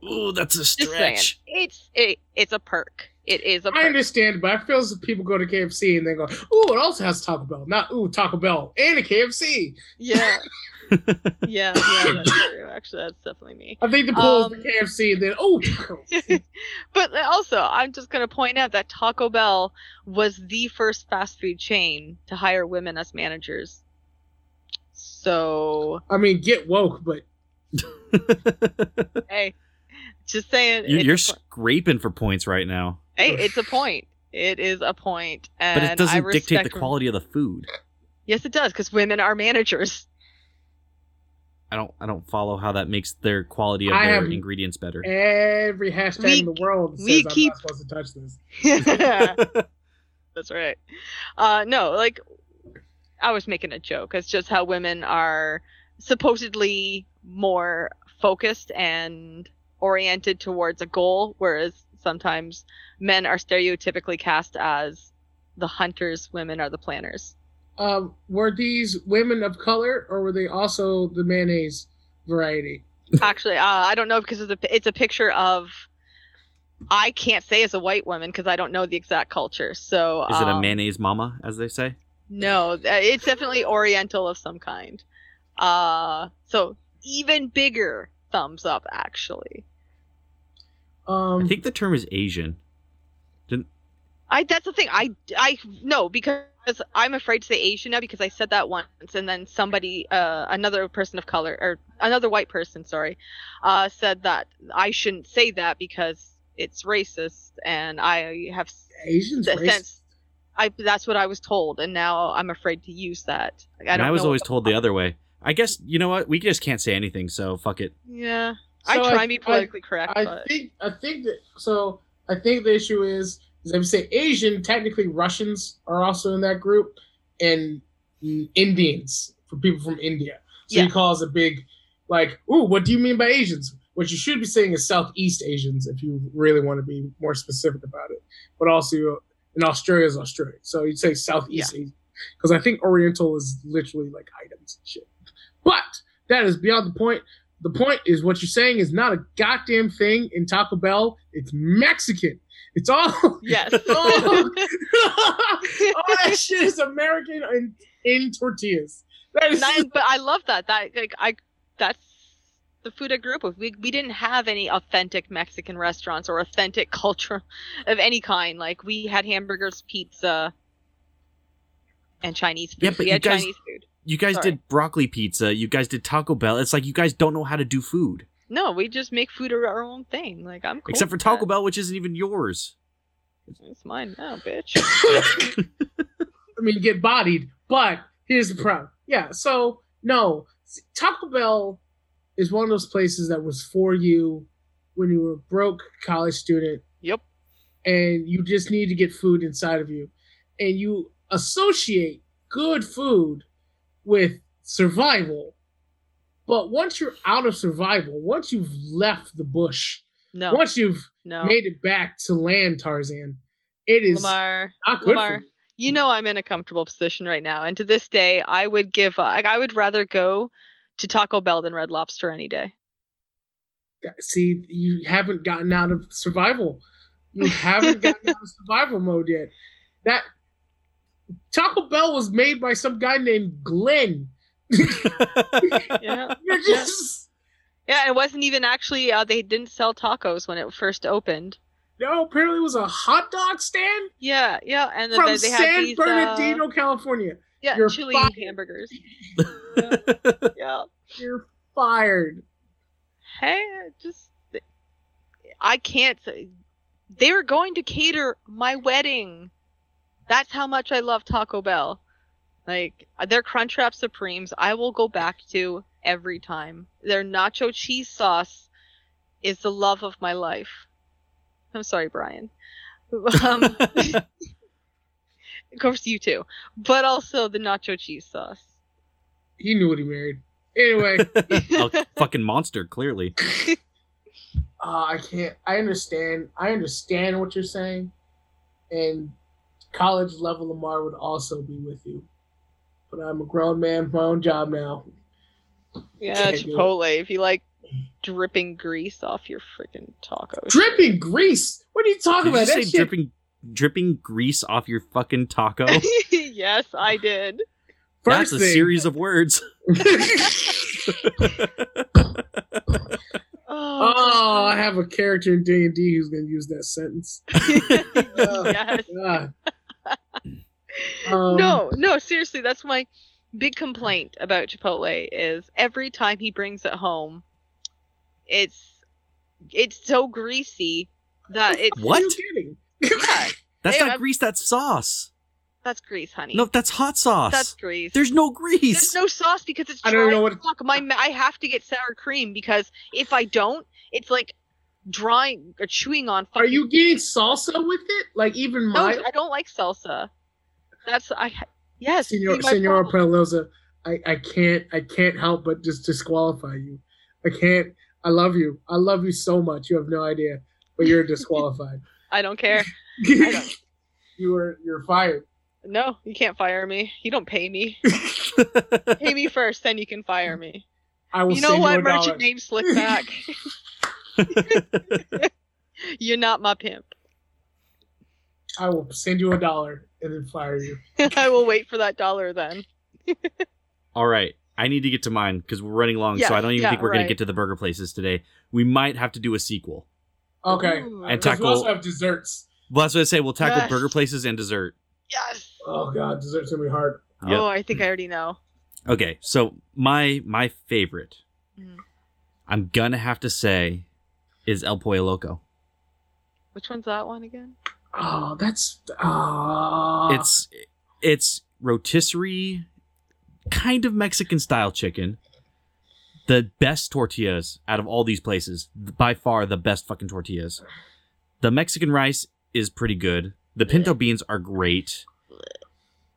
Ooh, that's a Just saying, stretch. it's it, it's a perk. It is a I perk. understand, but I feel as if people go to KFC and they go, "Ooh, it also has Taco Bell." Not "Ooh, Taco Bell and a KFC." Yeah. yeah, yeah, that's true. Actually, that's definitely me. I think the pull Um, is the KFC, and then oh, but also, I'm just going to point out that Taco Bell was the first fast food chain to hire women as managers. So, I mean, get woke, but hey, just saying. You- it's You're scraping for points right now, hey, it's a point. It is a point, and but it doesn't dictate the quality of the food. Yes, it does, because women are managers. I don't. I don't follow how that makes their quality of I their ingredients better. every hashtag We- in the world says we I'm keep- not supposed to touch this. That's right. Uh, no, like I was making a joke. It's just how women are supposedly more focused and oriented towards a goal, whereas sometimes men are stereotypically cast as the hunters, women are the planners. Um, were these women of color, or were they also the mayonnaise variety? Actually, uh, I don't know because it's a, it's a picture of. I can't say as a white woman because I don't know the exact culture. So Is it a um, mayonnaise mama, as they say? No, it's definitely Oriental of some kind. Uh, so even bigger thumbs up, actually. Um, I think the term is Asian. I that's the thing. I I no because I'm afraid to say Asian now because I said that once and then somebody, uh, another person of color or another white person, sorry, uh, said that I shouldn't say that because it's racist and I have Asians s- racist. sense. I that's what I was told and now I'm afraid to use that. Like, I and don't I was know always told the other way. I guess you know what? We just can't say anything, so fuck it. Yeah. I So try to be I- politically correct, I but think I think that so I think the issue is is if you say Asian, technically Russians are also in that group, and Indians for people from India. So Yeah. you call us a big like, ooh, what do you mean by Asians? What you should be saying is Southeast Asians if you really want to be more specific about it. But also in Australia is Australia. So you'd say Southeast Asian. Because I think Oriental is literally like items and shit. But that is beyond the point. The point is what you're saying is not a goddamn thing in Taco Bell. It's Mexican. It's all. yes. Oh. all that shit is American in, in tortillas. That is. And I- but I love that. That like I that's the food I grew up with. We we didn't have any authentic Mexican restaurants or authentic culture of any kind. Like we had hamburgers, pizza, and Chinese food. Yeah, but we had guys- Chinese food. You guys Sorry. did broccoli pizza. You guys did Taco Bell. It's like you guys don't know how to do food, No, we just make food our own thing. Like I'm cool except for Taco that. Bell, which isn't even yours. It's mine now, bitch. I mean, get bodied. But here's the problem. Yeah. So no, Taco Bell is one of those places that was for you when you were a broke college student yep. and you just need to get food inside of you, and you associate good food with survival. But once you're out of survival, once you've left the bush, No. once you've no. made it back to land, Tarzan, it is Lamar. not good Lamar, you. you know I'm in a comfortable position right now, and to this day, I would give. Like, I would rather go to Taco Bell than Red Lobster any day. See, you haven't gotten out of survival. You haven't gotten out of survival mode yet. That Taco Bell was made by some guy named Glenn. Yeah. You're just Yeah, it wasn't even actually. Uh, they didn't sell tacos when it first opened. no, apparently it was a hot dog stand Yeah, yeah, and then from they, they had San these uh, Bernardino, California. yeah, You're chili fired. hamburgers. yeah. Yeah. You're fired. Hey, just I can't. say- They were going to cater my wedding. That's how much I love Taco Bell. Like their Crunchwrap Supremes, I will go back to every time. Their nacho cheese sauce is the love of my life. I'm sorry, Brian. Um, of course, you too, but also the nacho cheese sauce. He knew what he married. Anyway, a fucking monster, clearly. uh, I can't. I understand. I understand what you're saying, and college level Lamar would also be with you. But I'm a grown man my own job now. Yeah, Can't. Chipotle. If you like dripping grease off your freaking tacos. Dripping grease. What are you talking Did you about? say That shit. dripping dripping grease off your fucking taco? yes, I did. That's a series of words. oh, oh I have a character in D and D who's going to use that sentence. yes. God. Ah, Um, no, no, seriously, that's my big complaint about Chipotle is every time he brings it home, it's it's so greasy that it's What are What? you getting? yeah, That's Hey, not I'm- grease, that's sauce. that's grease, honey. No, that's hot sauce. that's grease. There's no grease. There's no sauce because it's I don't know as what- fuck. My I have to get sour cream because if I don't, it's like drying or chewing on. Are you getting salsa with it? Like even No, my I don't like salsa. That's I. Yes, Senor, Senora Penaloza, I, I can't I can't help but just disqualify you. I can't. I love you. I love you so much. You have no idea, but you're disqualified. I don't care. don't- you were you're fired. No, you can't fire me. You don't pay me. pay me first, then you can fire me. I will You know what? Merchant name Slickback. You're not my pimp. I will send you a dollar and then fire you. I will wait for that dollar then. All right. I need to get to mine because we're running long, so I don't even yeah, think we're going to get to the burger places today. We might have to do a sequel. Okay. And Because we tackle- also have desserts. Well, that's what I say. We'll tackle Yes. burger places and dessert. Yes. Oh god, desserts gonna be hard. Yep. Oh, I think I already know. Okay, so my my favorite, Mhm. I'm gonna have to say, is El Pollo Loco. Which one's that one again? Oh, that's ah. It's it's rotisserie, kind of Mexican style chicken. The best tortillas out of all these places, by far the best fucking tortillas. The Mexican rice is pretty good. The pinto beans are great.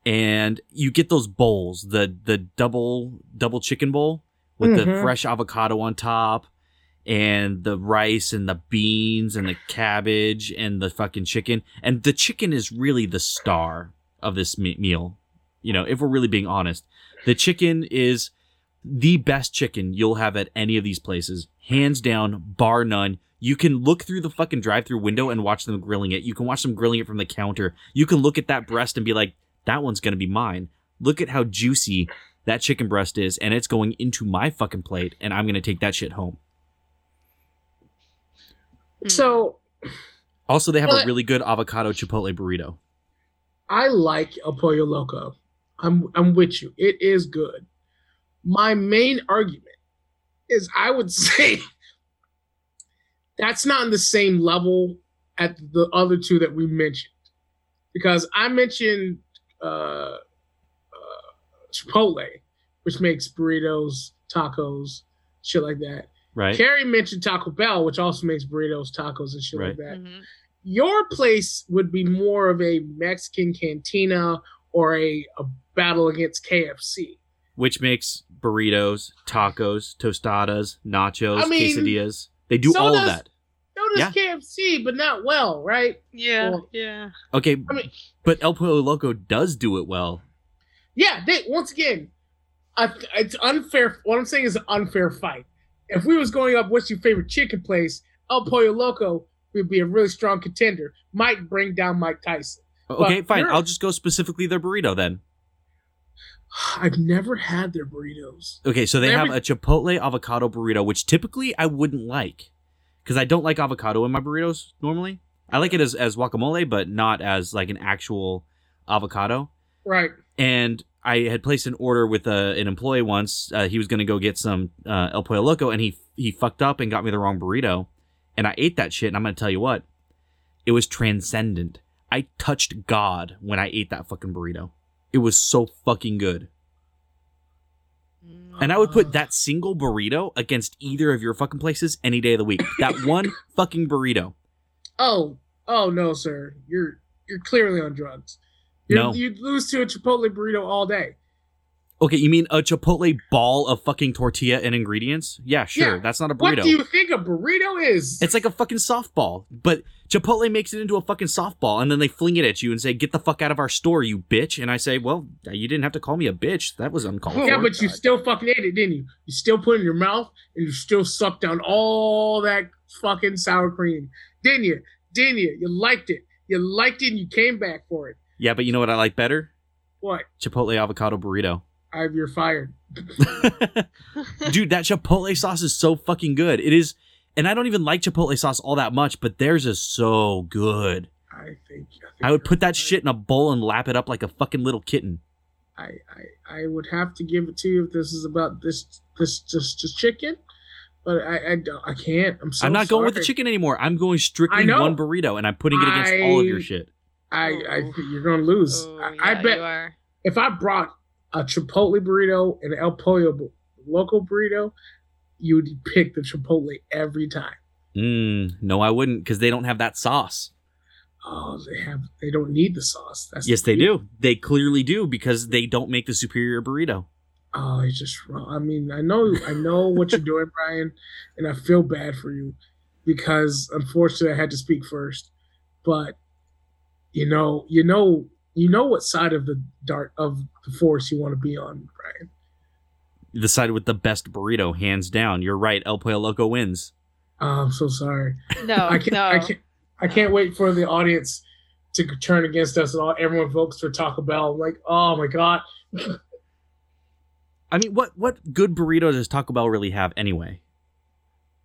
And you get those bowls, the the double double chicken bowl with the Mhm. fresh avocado on top and the rice and the beans and the cabbage and the fucking chicken. And the chicken is really the star of this me- meal. You know, if we're really being honest, the chicken is the best chicken you'll have at any of these places, hands down, bar none. You can look through the fucking drive-through window and watch them grilling it. You can watch them grilling it from the counter. You can look at that breast and be like, "That one's gonna be mine." Look at how juicy that chicken breast is, and it's going into my fucking plate, and I'm gonna take that shit home. Hmm. so Also, they have Well, a really good avocado chipotle burrito. I like El Pollo Loco. I'm I'm with you. It is good. My main argument is I would say that's not on the same level at the other two that we mentioned. Because I mentioned uh, uh, Chipotle, which makes burritos, tacos, shit like that. Right? Carrie mentioned Taco Bell, which also makes burritos, tacos, and shit like Right. that Mhm. your place would be more of a Mexican cantina or a, a battle against KFC. Which makes burritos, tacos, tostadas, nachos, I mean, quesadillas. They do so all of that. So does KFC, but not well, right? Yeah, Well- yeah. Okay, I mean- but El Pollo Loco does do it well. Yeah, they once again, I, it's unfair. What I'm saying is an unfair fight. If we was going up, what's your favorite chicken place? El Pollo Loco would be a really strong contender. Might bring down Mike Tyson. Okay, But fine. I'll just go specifically their burrito then. I've never had their burritos. Okay, so they Every- have a chipotle avocado burrito, which typically I wouldn't like because I don't like avocado in my burritos normally. I like it as as guacamole, but not as like an actual avocado. Right. And I had placed an order with a, an employee once. Uh, he was going to go get some uh, El Pollo Loco, and he he fucked up and got me the wrong burrito. And I ate that shit, and I'm going to tell you what, it was transcendent. I touched God when I ate that fucking burrito. It was so fucking good. And I would put that single burrito against either of your fucking places any day of the week. That one fucking burrito. Oh, oh no, sir. You're you're clearly on drugs. You're, No. You'd lose to a Chipotle burrito all day. Okay, you mean a Chipotle ball of fucking tortilla and ingredients? Yeah, sure. Yeah. That's not a burrito. What do you think a burrito is? It's like a fucking softball, but Chipotle makes it into a fucking softball, and then they fling it at you and say, "Get the fuck out of our store, you bitch!" And I say, "Well, you didn't have to call me a bitch. That was uncalled for." yeah, but you still fucking ate it, didn't you? You still put it in your mouth and you still sucked down all that fucking sour cream, didn't you? Didn't you? You liked it. You liked it and you came back for it. Yeah, but you know what I like better? What? Chipotle avocado burrito. I you're fired. Dude, that Chipotle sauce is so fucking good. It is, and I don't even like Chipotle sauce all that much, but theirs is so good. I think. I, think I would put that fired. shit in a bowl and lap it up like a fucking little kitten. I, I I would have to give it to you if this is about this this just just chicken, but I I, don't- I can't. I'm so I'm not going with the chicken anymore. I'm going strictly one burrito, and I'm putting it against all of your shit. I I Oh. you're gonna lose. Oh, I, I bet you are. if I brought a Chipotle burrito and El Pollo Loco burrito, you would pick the Chipotle every time. Mm, no, I wouldn't, because they don't have that sauce. Oh, they have they don't need the sauce. That's Yes, the they do. They clearly do because they don't make the superior burrito. Oh, it's just wrong. I mean, I know I know what you're doing, Brian, and I feel bad for you because unfortunately I had to speak first. But you know, you know, you know what side of the dart of the force you want to be on, Brian. The side with the best burrito, hands down. You're right. El Pollo Loco wins. Oh, I'm so sorry. No, I can't. no. I can't. I can't wait for the audience to turn against us and all. Everyone votes for Taco Bell. I'm like, oh my god. I mean, what what good burrito does Taco Bell really have anyway?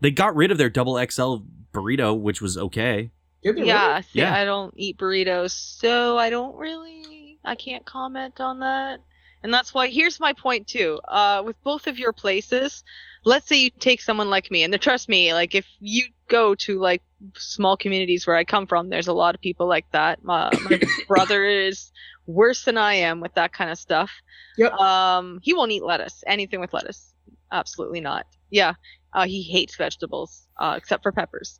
They got rid of their double XL burrito, which was okay. Did they yeah, really? see, Yeah. I don't eat burritos, so I don't really, I can't comment on that. And that's why, here's my point too. Uh, with both of your places, let's say you take someone like me, and trust me, like if you go to like small communities where I come from, there's a lot of people like that. My, my brother is worse than I am with that kind of stuff. Yep. Um, he won't eat lettuce, anything with lettuce. Absolutely not. Yeah. Uh, he hates vegetables, uh, except for peppers.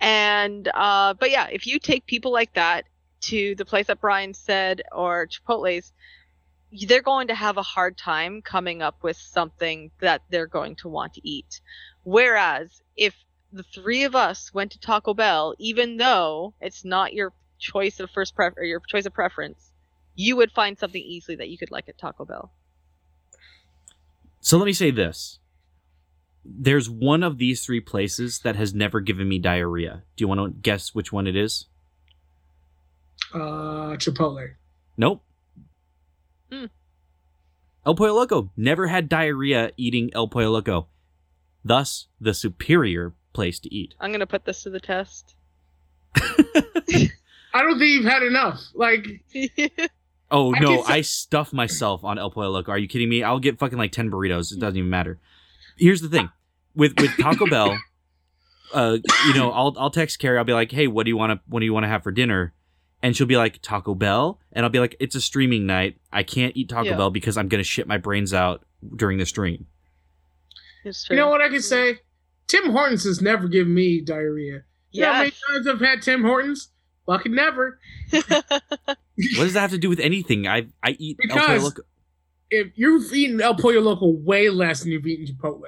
And uh, but yeah, if you take people like that to the place that Brian said or Chipotle's, they're going to have a hard time coming up with something that they're going to want to eat. Whereas if the three of us went to Taco Bell, even though it's not your choice of first pref or your choice of preference, you would find something easily that you could like at Taco Bell. So let me say this. There's one of these three places that has never given me diarrhea. Do you want to guess which one it is? Uh, Chipotle. Nope. Hmm. El Pollo Loco never had diarrhea eating El Pollo Loco. Thus, the superior place to eat. I'm gonna put this to the test. I don't think you've had enough. Like, Oh I no, can say- I stuff myself on El Pollo Loco. Are you kidding me? I'll get fucking like ten burritos. It doesn't even matter. Here's the thing, with with Taco Bell, uh, you know, I'll I'll text Carrie. I'll be like, hey, what do you want to what do you want to have for dinner? And she'll be like Taco Bell, and I'll be like, it's a streaming night. I can't eat Taco Yeah. Bell because I'm gonna shit my brains out during the stream. You know what I can say? Tim Hortons has never given me diarrhea. You know how many Yes. times I've had Tim Hortons? Fucking never. What does that have to do with anything? I I eat El Pollo Because- Loco. If you've eaten El Pollo Loco way less than you've eaten Chipotle.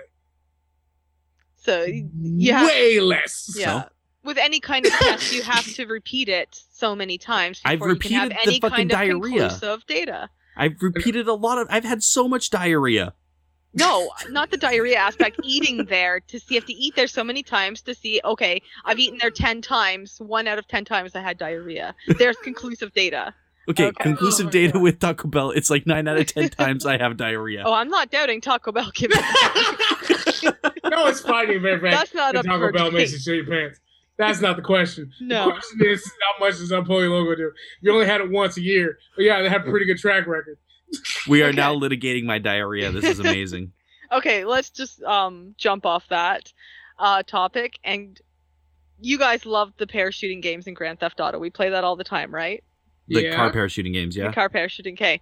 so yeah, Way less. yeah. With any kind of test, you have to repeat it so many times I've before you can have repeated the any fucking kind of diarrhea. conclusive data. I've repeated a lot of. I've had so much diarrhea. No, not the diarrhea aspect. Eating there to see if to eat there so many times to see. Okay, I've eaten there ten times. One out of ten times I had diarrhea. There's conclusive data. Okay, Okay. conclusive Oh data God. with Taco Bell. It's like nine out of ten times I have diarrhea. Oh, I'm not doubting Taco Bell giving. no, it's fine if ever That's not the up Taco Bell makes you shit your pants. That's not the question. No. The question is how much does El Pollo Loco do? You only had it once a year, but yeah, they have a pretty good track record. We are Okay. now litigating my diarrhea. This is amazing. Okay, let's just um jump off that uh topic and you guys love the parachuting games in Grand Theft Auto. We play that all the time, right? The yeah. car parachuting games, yeah. The car parachuting. Okay.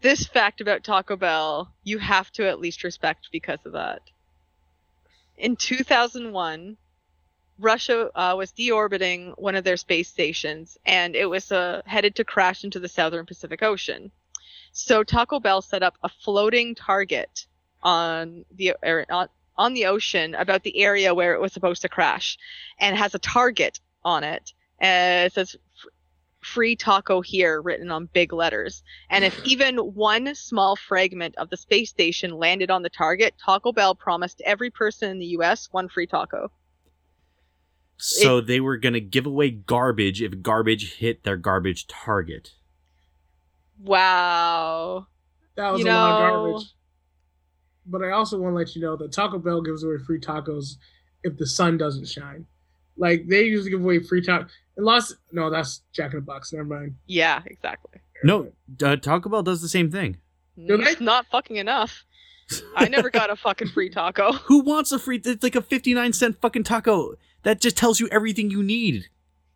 This fact about Taco Bell, you have to at least respect because of that. In 2001, Russia uh, was deorbiting one of their space stations, and it was uh, headed to crash into the southern Pacific Ocean. So Taco Bell set up a floating target on the er, on, on the ocean about the area where it was supposed to crash, and has a target on it. Uh, it says "F- "Free Taco Here" written on big letters. And if even one small fragment of the space station landed on the target, Taco Bell promised every person in the U.S. one free taco. So they were gonna give away garbage if garbage hit their garbage target. Wow. That was You a lot of know- garbage. But I also want to let you know that Taco Bell gives away free tacos if the sun doesn't shine. Like they usually give away free tacos. In Los, no, that's Jack in the Box. Never mind. Yeah, exactly. No, uh, Taco Bell does the same thing. Do? It's not fucking enough. I never got a fucking free taco. Who wants a free? It's like a fifty-nine cent fucking taco. That just tells you everything you need.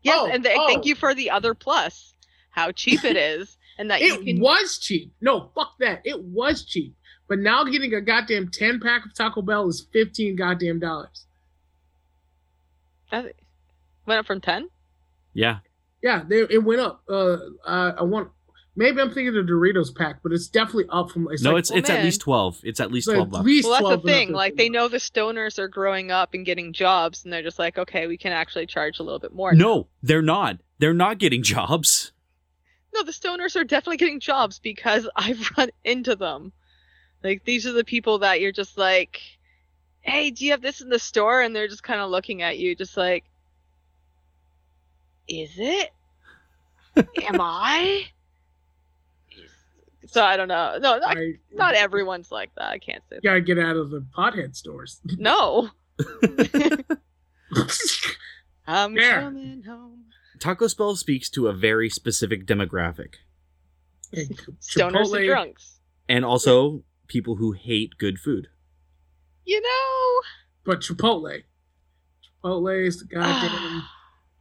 Yes, Oh, and th- oh. thank you for the other plus. How cheap it is, and that you It can. was cheap. No, fuck that. It was cheap. But now getting a goddamn ten pack of Taco Bell is fifteen goddamn dollars. that went up from ten. Yeah, Yeah, they, it went up. Uh, uh, I want. Maybe I'm thinking the Doritos pack, but it's definitely up from. It's no, like, it's Oh, it's at least twelve. It's at least it's twelve at bucks. least Well, that's 12 the thing. Like they know the stoners are growing up and getting jobs, and they're just like, okay, we can actually charge a little bit more. now." No, they're not. They're not getting jobs. no, the stoners are definitely getting jobs because I've run into them. Like these are the people that you're just like, hey, do you have this in the store? And they're just kind of looking at you, just like, is it? Am I? So I don't know. No, not, I, not everyone's like that. I can't say. That. Gotta get out of the pothead stores. No, I'm There. coming home. Taco Spell speaks to a very specific demographic, And Stoners and drunks. and also people who hate good food. You know. But Chipotle, Chipotle is the ah. goddamn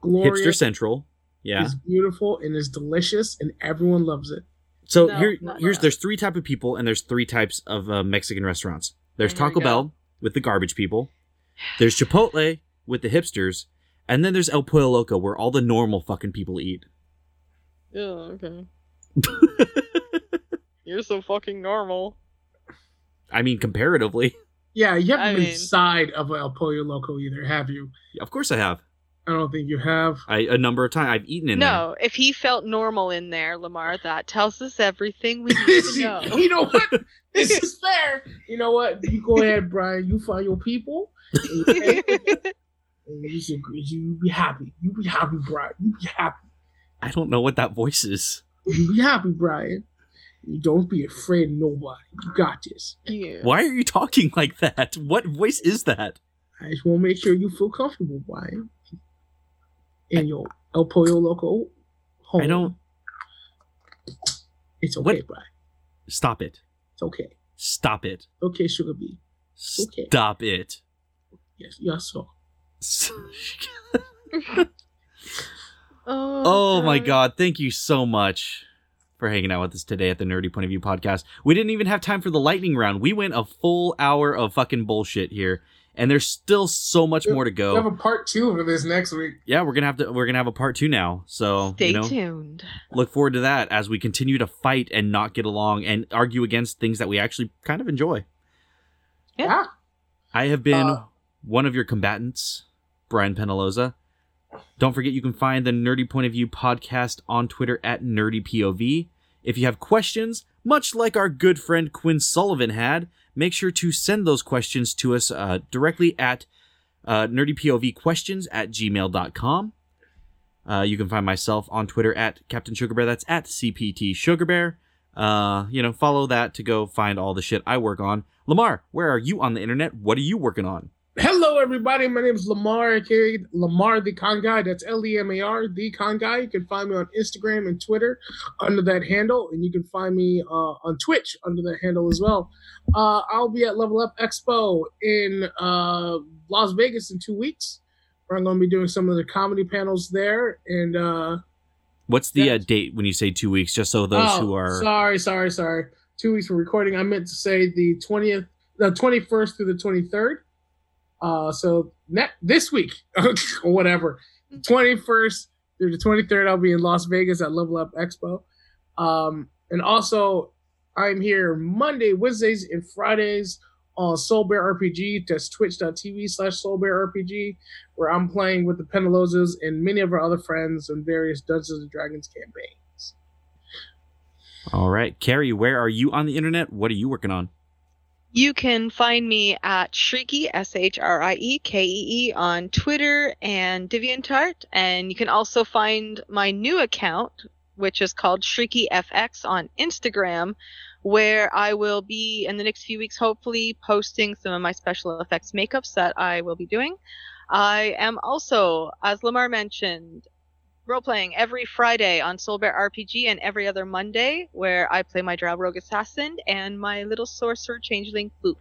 glorious. Hipster Central. Yeah. It's beautiful and it's delicious, and everyone loves it. So No, here, not here's that. there's three type of people, and there's three types of uh, Mexican restaurants. There's There Taco. Bell with the garbage people. There's Chipotle with the hipsters, and then there's El Pollo Loco where all the normal fucking people eat. Oh, okay. You're so fucking normal. I mean, comparatively, Yeah, you haven't I been mean- inside of El Pollo Loco either, have you? of course I have. I don't think you have. I a number of times I've eaten in there. no, if he felt normal in there, Lamar, that tells us everything we need to know. you know what? This is fair. You know what? You go ahead, Brian. You find your people. And you, you, should, you be happy. You be happy, Brian. You be happy. I don't know what that voice is. You be happy, Brian. You don't be afraid of nobody. You got this. Yeah. Why are you talking like that? What voice is that? I just want to make sure you feel comfortable, Brian. In your El Pollo Loco home. I don't. It's okay, What? Brian. Stop it. It's okay. Stop it. Okay, Sugar Bee. Okay. Stop it. Yes, yes, so. Oh, oh my god, thank you so much for hanging out with us today at the Nerdy Point of View podcast. We didn't even have time for the lightning round. We went a full hour of fucking bullshit here, and there's still so much more to go. We have a part two for this next week. Yeah, we're gonna have to we're gonna have a part two now. So Stay you know, tuned. look forward to that as we continue to fight and not get along and argue against things that we actually kind of enjoy. Yeah. Yeah. I have been Uh, one of your combatants, Brian Penaloza. Don't forget you can find the Nerdy Point of View podcast on Twitter at NerdyPOV. If you have questions, much like our good friend Quinn Sullivan had, make sure to send those questions to us uh, directly at uh, nerdypovquestions at gmail.com. Uh, you can find myself on Twitter at Captain Sugar Bear. That's at CPT Sugar Bear. Uh, you know, follow that to go find all the shit I work on. Lamar, where are you on the internet? What are you working on? Hello, everybody. My name is Lemar, aka Lemar the Con Guy. That's L E M A R, the Con Guy. You can find me on Instagram and Twitter under that handle, and you can find me uh, on Twitch under that handle as well. Uh, I'll be at Level Up Expo in uh, Las Vegas in two weeks, where I'm going to be doing some of the comedy panels there. And uh, What's the uh, date when you say two weeks? Just so those oh, who are sorry, sorry, sorry, two weeks for recording. I meant to say the twentieth, the twenty first through the twenty third. Uh, so ne- this week whatever, twenty first through the twenty third, I'll be in Las Vegas at Level Up Expo. Um, and also, I'm here Monday, Wednesdays, and Fridays on Soul Bear RPG. That's twitch.tv slash Soul Bear RPG, where I'm playing with the Penalozas and many of our other friends on various Dungeons and Dragons campaigns. all right. Carrie, where are you on the internet? What are you working on? You can find me at Shriekee, S H R I E K E E, on Twitter and DeviantArt. And you can also find my new account, which is called Shriekee FX, on Instagram, where I will be in the next few weeks, hopefully, posting some of my special effects makeups that I will be doing. I am also, as Lemar mentioned, role playing every Friday on Soul Bear RPG and every other Monday, where I play my Drow Rogue Assassin and my little sorcerer changeling Fook.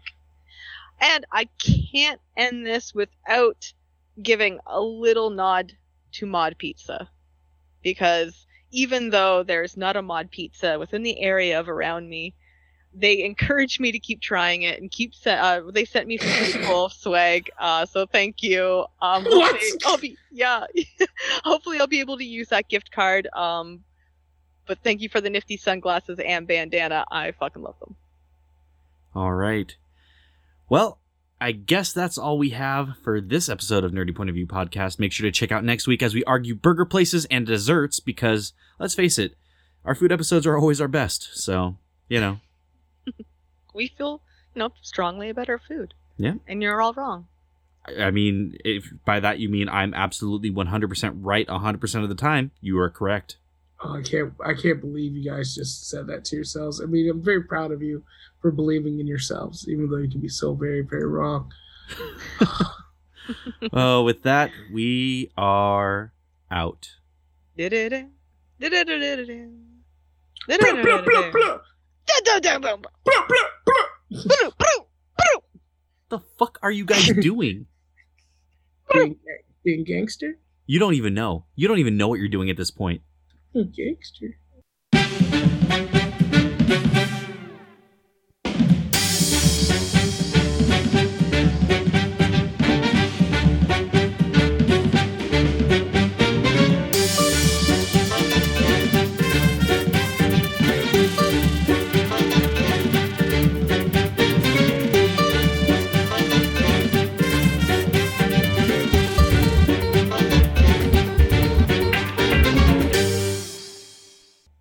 And I can't end this without giving a little nod to Mod Pizza. Because even though there's not a Mod Pizza within the area of around me, they encouraged me to keep trying it and keep se- uh, they sent me some pretty cool swag uh, so thank you um What? I'll be yeah hopefully I'll be able to use that gift card um but thank you for the nifty sunglasses and bandana I fucking love them All right. Well, I guess that's all we have for this episode of Nerdy Point of View podcast. Make sure to check out next week as we argue burger places and desserts because, let's face it, our food episodes are always our best. So, you know, we feel you know strongly about our food Yeah. and you're all wrong I I mean, if by that you mean I'm absolutely 100% right 100% of the time, you are correct. Oh, I can't I can't believe you guys just said that to yourselves. I mean, I'm very proud of you for believing in yourselves, even though you can be so very, very wrong. Oh, with that, we are out. The fuck are you guys doing? Being, being gangster? You don't even know. You don't even know what you're doing at this point. Gangster.